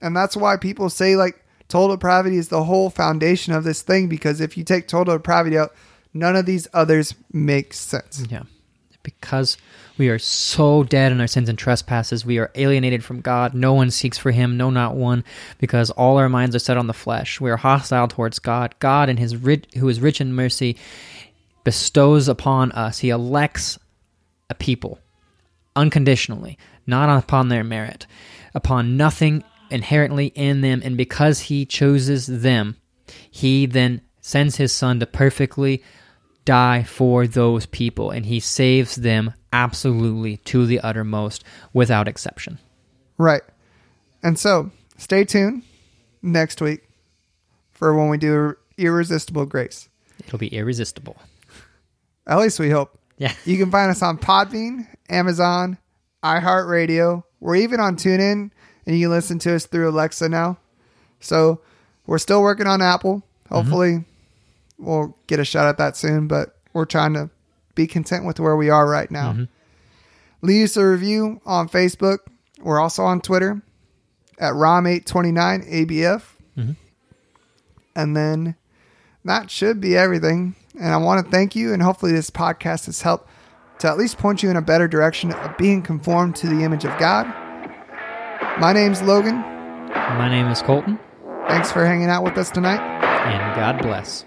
And that's why people say, like, total depravity is the whole foundation of this thing, because if you take total depravity out, none of these others make sense. Yeah. Because we are so dead in our sins and trespasses, we are alienated from God. No one seeks for him, no, not one, because all our minds are set on the flesh. We are hostile towards God. God, in his rich, who is rich in mercy, bestows upon us, he elects a people unconditionally, not upon their merit, upon nothing inherently in them, and because he chooses them, he then sends his son to perfectly die for those people, and he saves them absolutely to the uttermost without exception. Right. And so stay tuned next week for when we do Irresistible Grace. It'll be irresistible. At least we hope. Yeah. You can find us on Podbean, Amazon, iHeartRadio. We're even on TuneIn, and you can listen to us through Alexa now. So we're still working on Apple. Hopefully, we'll get a shot at that soon, but we're trying to be content with where we are right now. Leave us a review on Facebook. We're also on Twitter at ROM829ABF. Mhm. And then that should be everything. And I want to thank you, and hopefully, this podcast has helped to at least point you in a better direction of being conformed to the image of God. My name's Logan. My name is Colton, Thanks for hanging out with us tonight. and God bless.